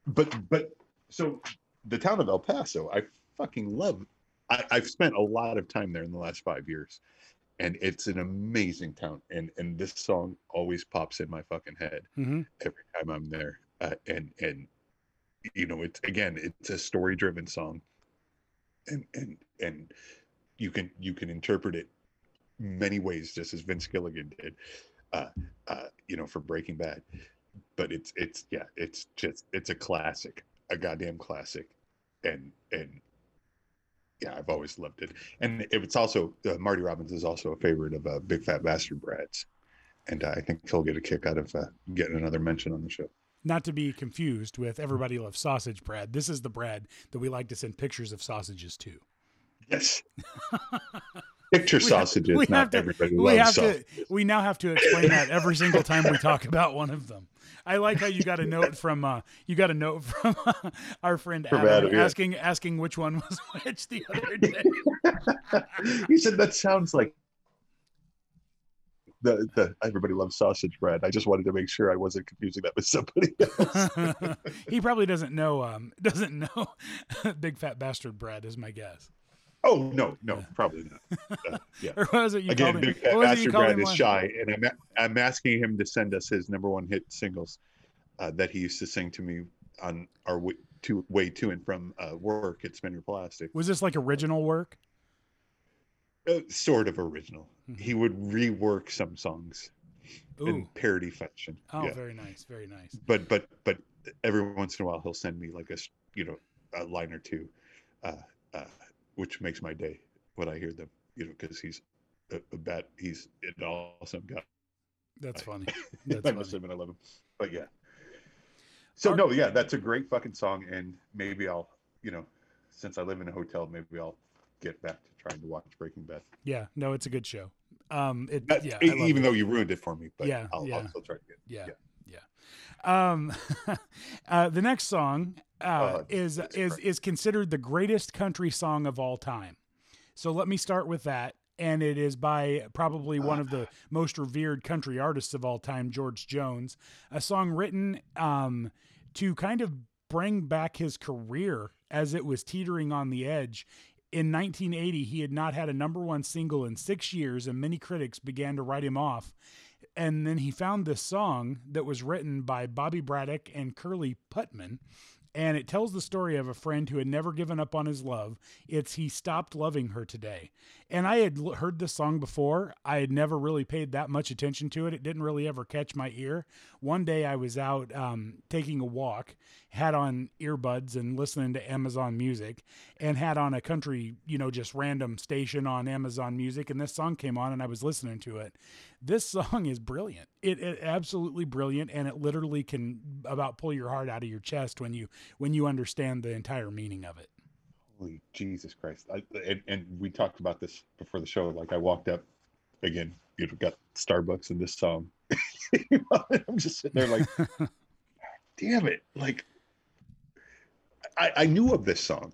but but so the town of el paso i fucking love I, i've spent a lot of time there in the last five years and it's an amazing town and and this song always pops in my fucking head Mhm. every time I'm there. Uh, and and you know, it's again, it's a story driven song, and and and you can you can interpret it many ways, just as Vince Gilligan did. Uh, uh, you know, for Breaking Bad, but it's it's yeah, it's just it's a classic, a goddamn classic, and and yeah, I've always loved it. And it's also uh, Marty Robbins is also a favorite of uh, Big Fat Bastard Brad's, and I think he'll get a kick out of uh, getting another mention on the show. Not to be confused with everybody loves sausage Brad. This is the Brad that we like to send pictures of sausages to. Yes. Picture We have- sausages, we have to- everybody we have to we now have to explain that every single time we talk about one of them. I like how you got a note from uh you got a note from uh, our friend Adam, yeah. asking asking which one was which the other day. he said that sounds like the, the everybody loves sausage bread. I just wanted to make sure I wasn't confusing that with somebody else. he probably doesn't know um doesn't know big fat bastard bread is my guess. Oh no, no, probably not. Uh, yeah. Or was it you Again? Big Fat what was it you Bastard Brad is shy, and I'm I'm asking him to send us his number one hit singles uh, that he used to sing to me on our way to way to and from uh, work at Spin Your Plastic. Was this like original work? Uh, sort of original. Mhm. He would rework some songs in parody fashion. Oh, yeah. very nice, very nice. But but but every once in a while he'll send me like a you know a line or two, uh, uh, which makes my day when I hear them. You know, because he's a, a bat. He's an awesome guy. That's funny. That's I must funny. admit I love him. But yeah. So Are- no, yeah, that's a great fucking song, and maybe I'll, you know, since I live in a hotel, maybe I'll get back to trying to watch Breaking Bad. Yeah, no, it's a good show. Um, it That- yeah, even it. though you ruined it for me, but Yeah, I'll, yeah. I'll still try to get. yeah, yeah. Um, uh, the next song uh, Oh, is is is considered the greatest country song of all time. So let me start with that, and it is by probably one of the most revered country artists of all time, George Jones. A song written um, to kind of bring back his career as it was teetering on the edge. In 1980, he had not had a number one single in six years, and many critics began to write him off. And then he found this song that was written by Bobby Braddock and Curly Putman. And it tells the story of a friend who had never given up on his love. It's He Stopped Loving Her Today. And I had l- heard this song before. I had never really paid that much attention to it. It didn't really ever catch my ear. One day I was out um, taking a walk, had on earbuds and listening to Amazon Music, and had on a country, you know, just random station on Amazon Music. And this song came on, and I was listening to it. This song is brilliant. It, it absolutely brilliant, and it literally can about pull your heart out of your chest when you when you understand the entire meaning of it. Holy Jesus Christ! I, and, and we talked about this before the show. Like I walked up again, you know, got Starbucks and this song. You know, and I'm just sitting there like, damn it! Like I, I knew of this song,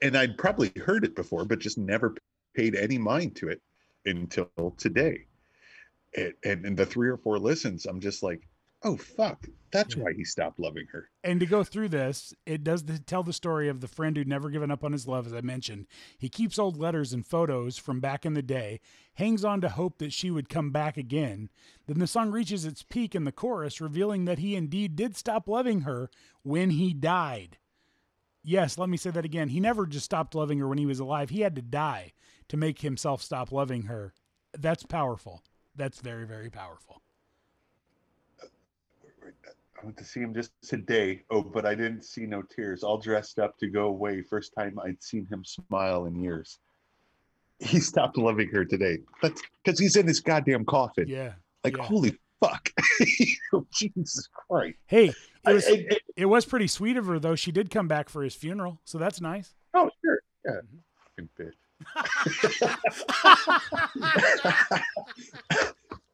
and I'd probably heard it before, but just never paid any mind to it until today. And, and, and the three or four listens, I'm just like, oh fuck, that's why he stopped loving her. And to go through this, it does the, tell the story of the friend who'd never given up on his love, as I mentioned. He keeps old letters and photos from back in the day, hangs on to hope that she would come back again. Then the song reaches its peak in the chorus, revealing that he indeed did stop loving her when he died. Yes, let me say that again. He never just stopped loving her when he was alive. He had to die to make himself stop loving her. That's powerful. That's very, very powerful. I went to see him just today. Oh, but I didn't see no tears. All dressed up to go away. First time I'd seen him smile in years. He stopped loving her today. That's because he's in his goddamn coffin. Yeah. like, yeah. holy fuck? Jesus Christ! Hey, it was I- I- it was pretty sweet of her though. She did come back for his funeral, so that's nice. oh sure, yeah. Mm-hmm. Bitch.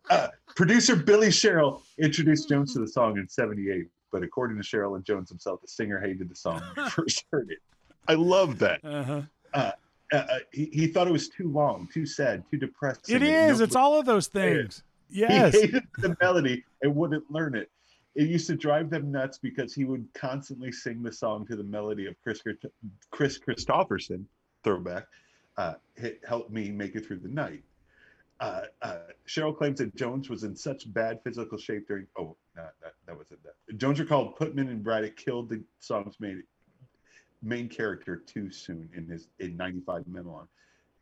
Uh, producer Billy Sherrill introduced Jones to the song in '78, but according to Sherrill and Jones himself, the singer hated the song when he first heard it. I love that. Uh-huh. Uh, uh, he, he thought it was too long, too sad, too depressing. It is. It's all of those things. Yes. He hated the melody and wouldn't learn it. It used to drive them nuts because he would constantly sing the song to the melody of Kris Kris Kristofferson throwback. Uh, hit, help me make it through the night. Uh, uh, Sherrill claims that Jones was in such bad physical shape during. Oh, no, that, that wasn't that. Jones recalled Putman and Braddock killed the song's main main character too soon in his in '95 Memoir.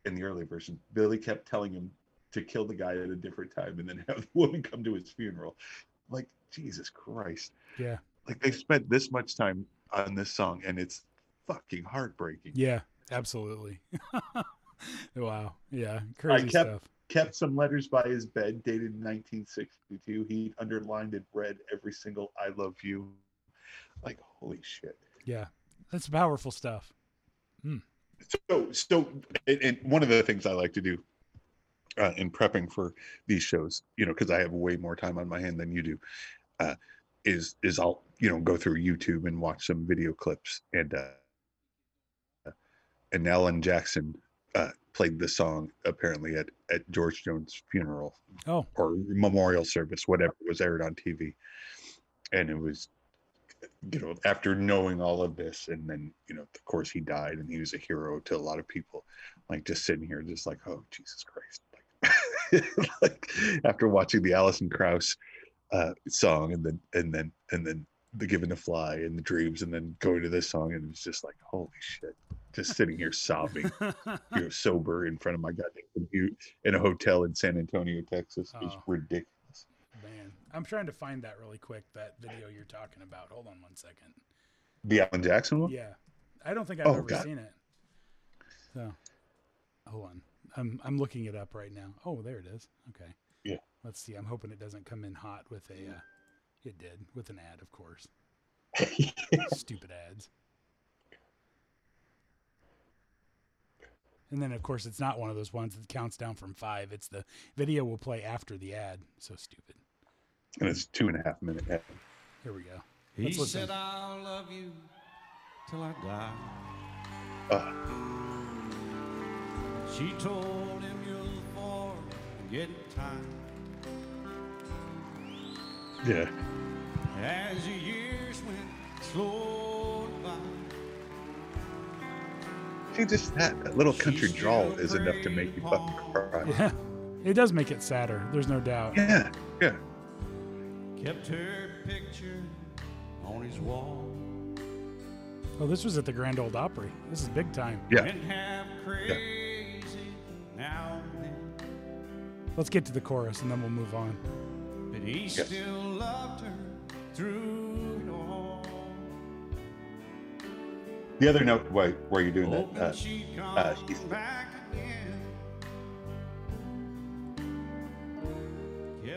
In the early version, Billy kept telling him to kill the guy at a different time and then have the woman come to his funeral. Like Jesus Christ! Yeah. Like they spent this much time on this song and it's fucking heartbreaking. Yeah. Absolutely. wow. Yeah. Crazy kept- stuff. Kept some letters by his bed dated 1962. He underlined and read every single "I love you." Like holy shit! Yeah. That's powerful stuff. So, so, and, and one of the things I like to do uh, in prepping for these shows, you know, because I have way more time on my hand than you do, uh, is is I'll you know go through YouTube and watch some video clips, and uh, and Alan Jackson uh, played the song apparently at at George Jones' funeral Oh, or memorial service, whatever was aired on TV, and it was, you know, after knowing all of this, and then you know, of course, he died, and he was a hero to a lot of people. Like just sitting here, just like, oh Jesus Christ! Like, like after watching the Alison Krauss uh, song, and then and then and then the Given to Fly and the Dreams, and then going to this song, and it's just like, holy shit! Just sitting here sobbing you know, sober in front of my goddamn computer in a hotel in San Antonio, Texas. It's Oh. ridiculous. man. I'm trying to find that really quick, that video you're talking about. Hold on one second. The Alan Jackson one? Yeah. I don't think I've Oh, ever God. seen it. So, hold on. I'm I'm looking it up right now. Oh, there it is. Okay. Yeah. Let's see. I'm hoping it doesn't come in hot with a. Uh, it did with an ad, of course. Stupid ads. And then, of course, it's not one of those ones that counts down from five. It's the video will play after the ad. So stupid. and it's two and a half minute. ad. Here we go. He Let's listen. said, I'll love you till I die. Uh, She told him you'll forget time. yeah. As the years went slowly See, just that, that little country drawl is enough to make you fucking cry. Yeah. It does make it sadder. There's no doubt. Yeah, yeah. Kept her picture on his wall. Oh, this was at the Grand Ole Opry. This is big time. Yeah. Went half crazy now and then. Let's get to the chorus and then we'll move on. But he still loved her through The other note why where you're doing that, Hoping uh, uh, back again.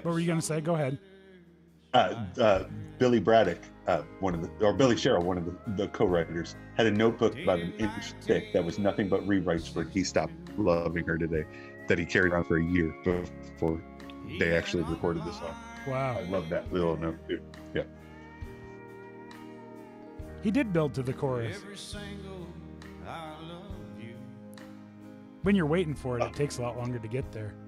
What were you going to say? Go ahead. uh, uh, Billy Braddock, uh, one of the, or Billy Sherrill, one of the, the co-writers, had a notebook about an inch thick that was nothing but rewrites for "He Stopped Loving Her Today," that he carried on for a year before they actually recorded the song. Wow! I love that little note. Too. Yeah. He did build to the chorus. Every single I love you. When you're waiting for it, it takes a lot longer to get there.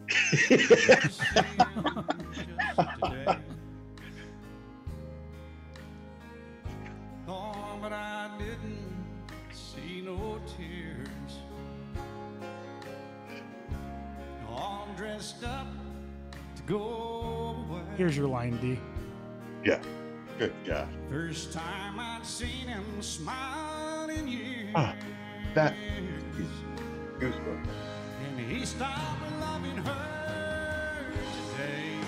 Oh, but I didn't see no tears. All dressed up to go away. Here's your line, D. Yeah. Good God. First time I'd seen him smile in years. Ah, that- Goosebumps. And he stopped loving her today.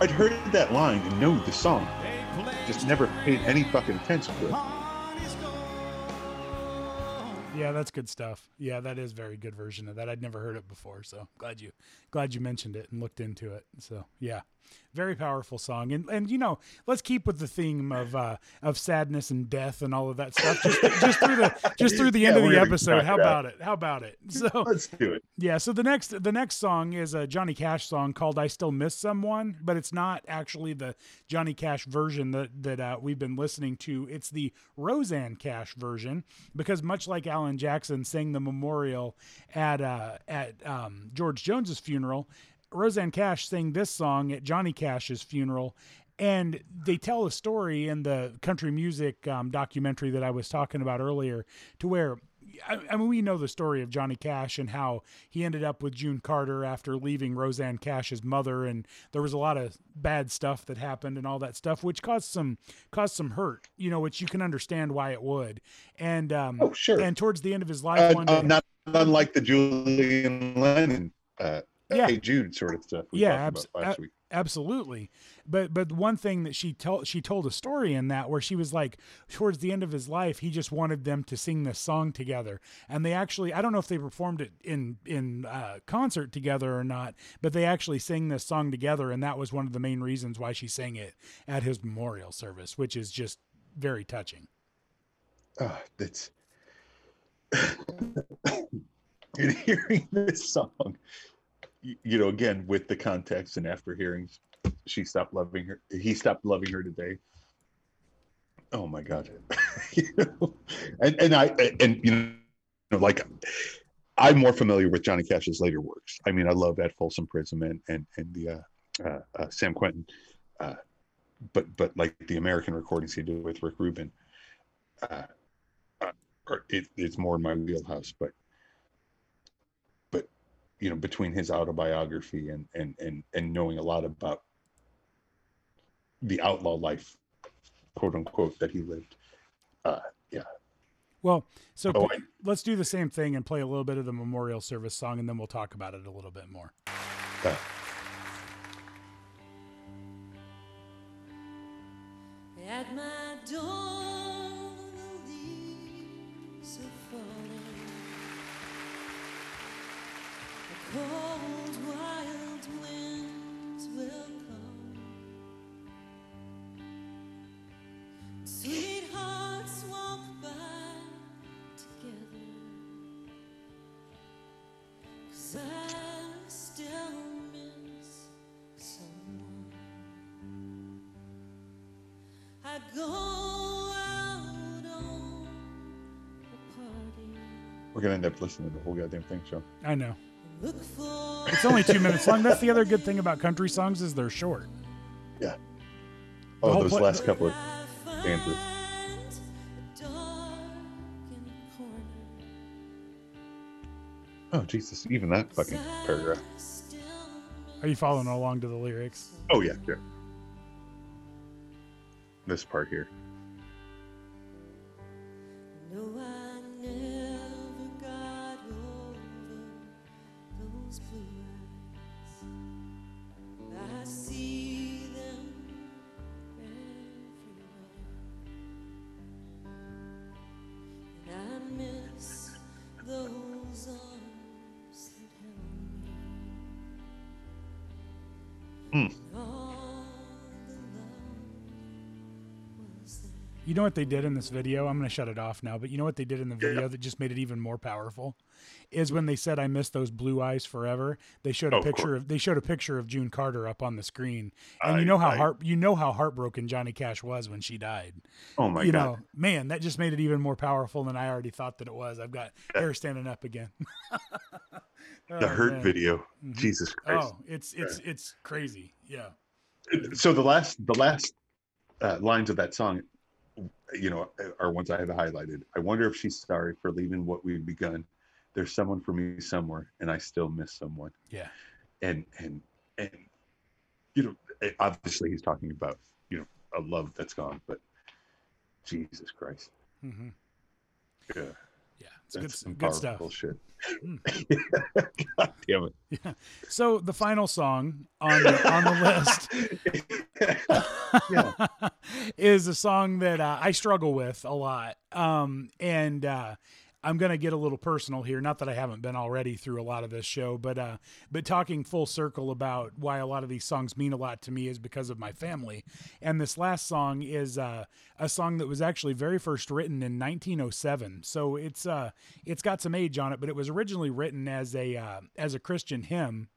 I'd heard that line and know the song, just never paid any fucking attention to it. Upon his door. Yeah, that's good stuff. Yeah, that is very good version of that. I'd never heard it before, so glad you glad you mentioned it and looked into it. So yeah, very powerful song. And and you know, let's keep with the theme of uh, of sadness and death and all of that stuff. Just just through the just through the Yeah, end of the episode. How about about it? How about it? So Let's do it. yeah, so the next the next song is a Johnny Cash song called "I Still Miss Someone," but it's not actually the Johnny Cash version that that uh, we've been listening to. It's the Rosanne Cash version because much like Alan Jackson sang the memorial at uh, at um, George Jones's funeral, Rosanne Cash sang this song at Johnny Cash's funeral. And they tell a story in the country music um, documentary that I was talking about earlier, to where I, I mean, we know the story of Johnny Cash and how he ended up with June Carter after leaving Rosanne Cash's mother, and there was a lot of bad stuff that happened and all that stuff, which caused some caused some hurt. You know, which you can understand why it would. And um, Oh, sure. And towards the end of his life, Uh, one day, uh, not unlike the Julian Lennon, uh, Yeah. Hey Jude sort of stuff we Yeah, talked abs- about last week. Absolutely. But but one thing that she told she told a story in that where she was like towards the end of his life he just wanted them to sing this song together. And they actually i don't know if they performed it in in uh, concert together or not but they actually sang this song together and that was one of the main reasons why she sang it at his memorial service which is just very touching. Uh, that's in hearing this song, you know, again with the context and after hearing she stopped loving her, he stopped loving her today. Oh my God, you know, and and I and you know, like I'm more familiar with Johnny Cash's later works. I mean, I love At Folsom Prison and and and the uh, uh, uh, San Quentin, uh, but but like the American recordings he did with Rick Rubin. Uh, it, it's more in my wheelhouse but you know between his autobiography and and and and knowing a lot about the outlaw life quote unquote that he lived. Uh yeah. Well so Oh, p- I- let's do the same thing and play a little bit of the memorial service song and then we'll talk about it a little bit more. Uh, At my door, cold, wild winds will come. Sweethearts walk by together. 'Cause I still miss someone. I go out on a party, we're gonna end up listening to the whole goddamn thing so i know look for it's only two minutes long. That's the other good thing about country songs is they're short. Yeah. Oh those last couple of stanzas. Find a dark in a corner. oh jesus. Even that fucking paragraph. Are you following along to the lyrics? Oh yeah yeah. This part here Hmm. All the love was there. You know what they did in this video? I'm going to shut it off now, but you know what they did in the video that just made it even more powerful? Is when they said I miss those blue eyes forever. They showed a Oh, of picture course. of they showed a picture of June Carter up on the screen. And you know how I- heart you know how heartbroken Johnny Cash was when she died. oh my you god You know, man, that just made it even more powerful than I already thought that it was. I've got hair standing up again. the Oh, hurt man. video jesus christ Oh, it's it's it's crazy. Yeah. so the last the last uh, lines of that song you know are ones i have highlighted i wonder if she's sorry for leaving what we've begun there's someone for me somewhere and i still miss someone Yeah. and and and you know eh, obviously he's talking about you know a love that's gone but jesus christ Mm-hmm. yeah Yeah. It's good, that's some good stuff. shit Mm. god damn it So the final song on the, on the list is a song that uh, I struggle with a lot. Um, and uh, I'm gonna get a little personal here. Not that I haven't been already through a lot of this show, but uh, but talking full circle about why a lot of these songs mean a lot to me is because of my family. And this last song is uh, a song that was actually very first written in 1907. So it's uh, it's got some age on it, but it was originally written as a uh, as a Christian hymn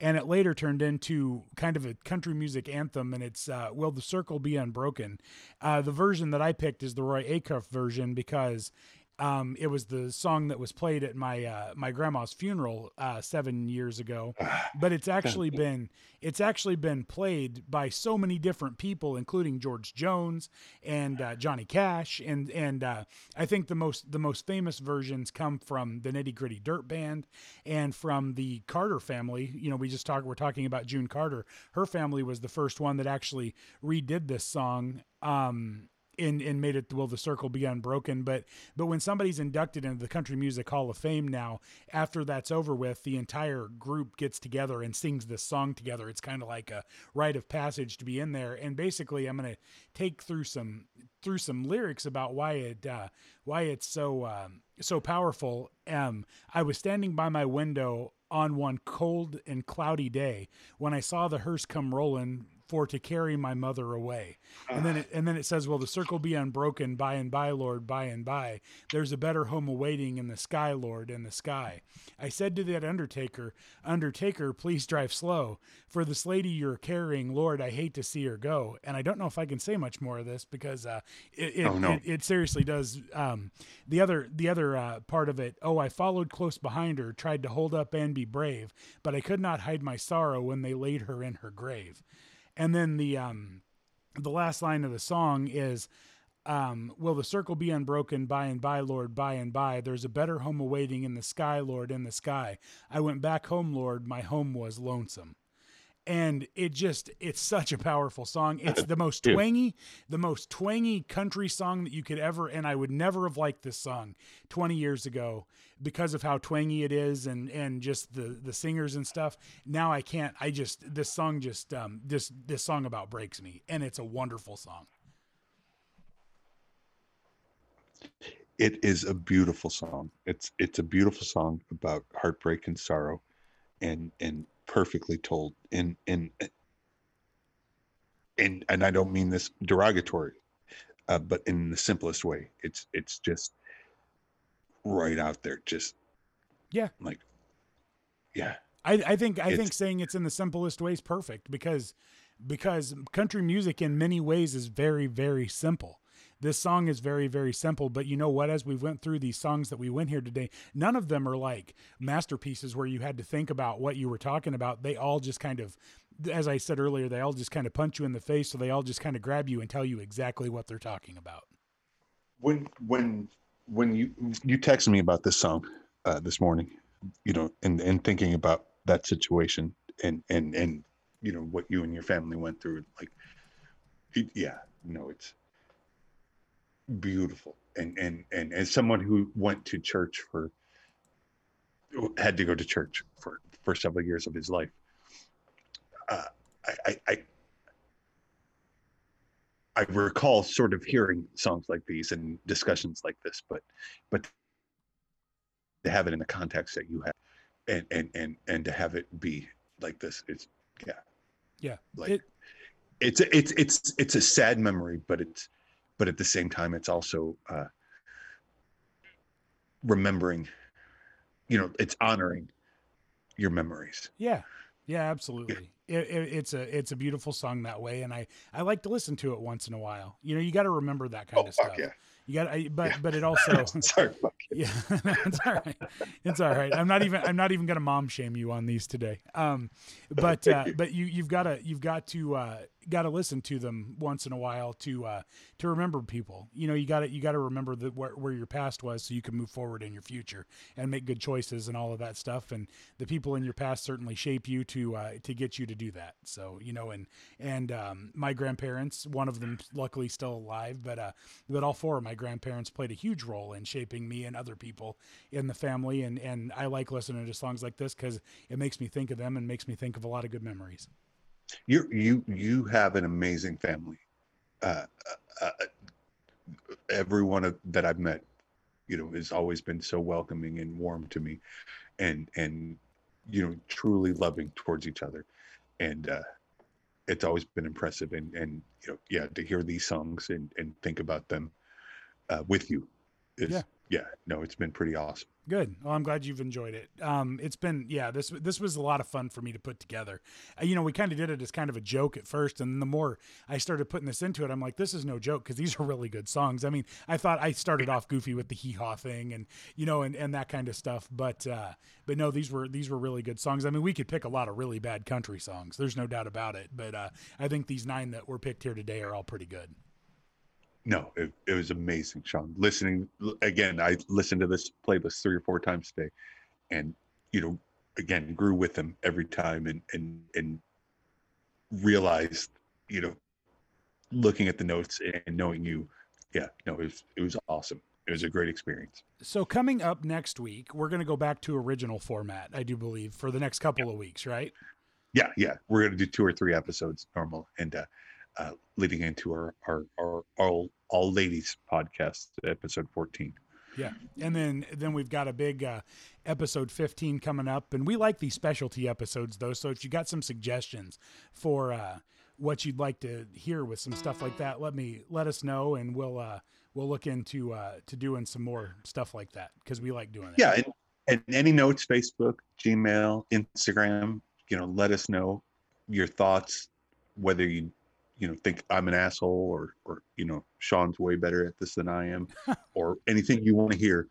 and it later turned into kind of a country music anthem and it's uh, will the circle be unbroken uh, the version that i picked is the roy acuff version because um, it was the song that was played at my uh, my grandma's funeral uh, seven years ago, but it's actually been it's actually been played by so many different people, including George Jones and uh, Johnny Cash, and and uh, I think the most the most famous versions come from the Nitty Gritty Dirt Band and from the Carter family. You know, we just talked we're talking about June Carter. Her family was the first one that actually redid this song. Um, and, and made it will the circle be unbroken but but when somebody's inducted into the country music hall of fame now after that's over with the entire group gets together and sings this song together. It's kind of like a rite of passage to be in there. And basically i'm going to take through some through some lyrics about why it uh, why it's so um, so powerful. Um i was standing by my window on one cold and cloudy day when i saw the hearse come rolling for to carry my mother away. And then it, and then it says, "Well, the circle be unbroken by and by, Lord, by and by. There's a better home awaiting in the sky, Lord, in the sky." I said to that undertaker, "Undertaker, please drive slow, for this lady you're carrying, Lord, I hate to see her go." And I don't know if I can say much more of this because uh, it it, Oh, no. it it seriously does. Um, the other the other uh, part of it. Oh, I followed close behind her, tried to hold up and be brave, but I could not hide my sorrow when they laid her in her grave. And then the um the last line of the song is um, will the circle be unbroken by and by, Lord, by and by? There's a better home awaiting in the sky, Lord, in the sky. I went back home, Lord, my home was lonesome. And it just, it's such a powerful song. It's the most twangy, the most twangy country song that you could ever, and I would never have liked this song 20 years ago because of how twangy it is and, and just the, the singers and stuff. Now I can't, I just, this song just, um, this, this song about breaks me and it's a wonderful song. it is a beautiful song. It's it's a beautiful song about heartbreak and sorrow, and and perfectly told. And and and and I don't mean this derogatory, uh, but in the simplest way. It's it's just right out there. Just Yeah. like yeah, I, I think I think saying it's in the simplest way is perfect because because country music in many ways is very very simple. This song is very very simple, but you know what? As we went through these songs that we went here today, none of them are like masterpieces where you had to think about what you were talking about. They all just kind of, as I said earlier, they all just kind of punch you in the face. So they all just kind of grab you and tell you exactly what they're talking about. when when when you you texted me about this song uh, this morning, you know, and and thinking about that situation and and and you know what you and your family went through, like, yeah, no, it's beautiful, and and and as someone who went to church for had to go to church for for several years of his life, uh, I, I I I recall sort of hearing songs like these and discussions like this, but but to have it in the context that you have, and and and and to have it be like this, it's yeah, Yeah, like it, it's it's it's it's a sad memory, but it's but at the same time, it's also uh, remembering, you know, it's honoring your memories. Yeah, yeah, absolutely. It, it, it's a it's a beautiful song that way, and I I like to listen to it once in a while. You know, you got to remember that kind Oh, of stuff. yeah. You got, to but Yeah. but it also Sorry, yeah, no, it's all right. It's all right. I'm not even I'm not even gonna mom shame you on these today. Um, but uh, but you you've got to you've got to uh, got to listen to them once in a while to uh, to remember people. You know, you got to you got to remember where, where your past was, so you can move forward in your future and make good choices and all of that stuff. And the people in your past certainly shape you to uh, to get you to do that. So you know, and and um, my grandparents, one of them luckily still alive, but uh, but all four of my grandparents played a huge role in shaping me and other people in the family. And and I like listening to songs like this because it makes me think of them and makes me think of a lot of good memories. You you you have an amazing family. Uh, uh, uh, everyone that i've met you know has always been so welcoming and warm to me and and you know truly loving towards each other. And uh it's always been impressive and and you know yeah to hear these songs and and think about them uh with you is Yeah. yeah no it's been pretty awesome Good. Well, I'm glad you've enjoyed it. Um, it's been yeah, this this was a lot of fun for me to put together. Uh, you know, we kind of did it as kind of a joke at first, and the more I started putting this into it, I'm like, this is no joke because these are really good songs. I mean, I thought I started off goofy with the hee haw thing, and you know, and, and that kind of stuff, but uh, but no, these were these were really good songs. I mean, we could pick a lot of really bad country songs. There's no doubt about it, but uh, I think these nine that were picked here today are all pretty good. No it, it was amazing sean. Listening again i listened to this playlist three or four times today and you know again grew with them every time and and and realized you know looking at the notes and knowing you. Yeah no it was it was awesome. It was a great experience. So coming up next week, we're going to go back to original format, I do believe, for the next couple of weeks, right? yeah yeah. We're going to do two or three episodes normal and uh, uh leading into our our our all all ladies podcast episode 14 Yeah, and then then we've got a big uh, episode fifteen coming up, and we like these specialty episodes though. So if you got some suggestions for uh, what you'd like to hear with some stuff like that, let me let us know, and we'll uh, we'll look into uh, to doing some more stuff like that because we like doing it. yeah and, and any notes facebook gmail instagram you know let us know your thoughts whether you you know think i'm an asshole or or you know sean's way better at this than i am or anything you want to hear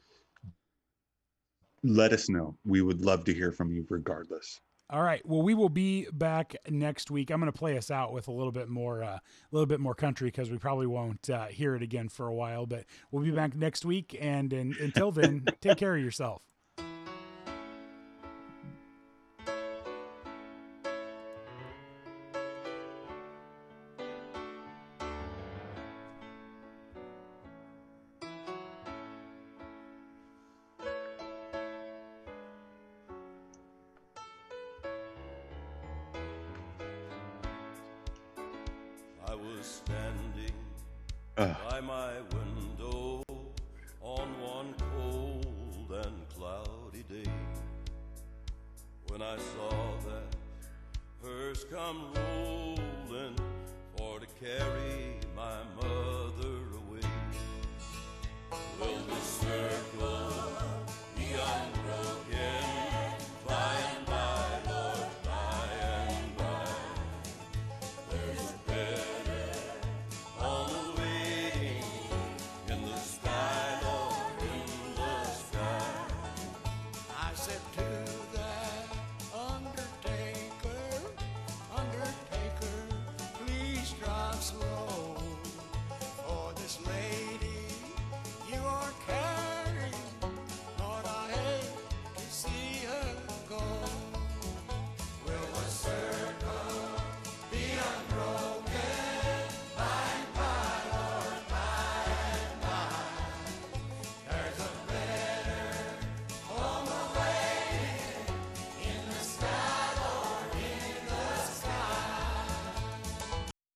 let us know we would love to hear from you regardless All right. Well, we will be back next week. I'm going to play us out with a little bit more, uh, a little bit more country because we probably won't uh, hear it again for a while. But we'll be back next week, and, and until then, take care of yourself.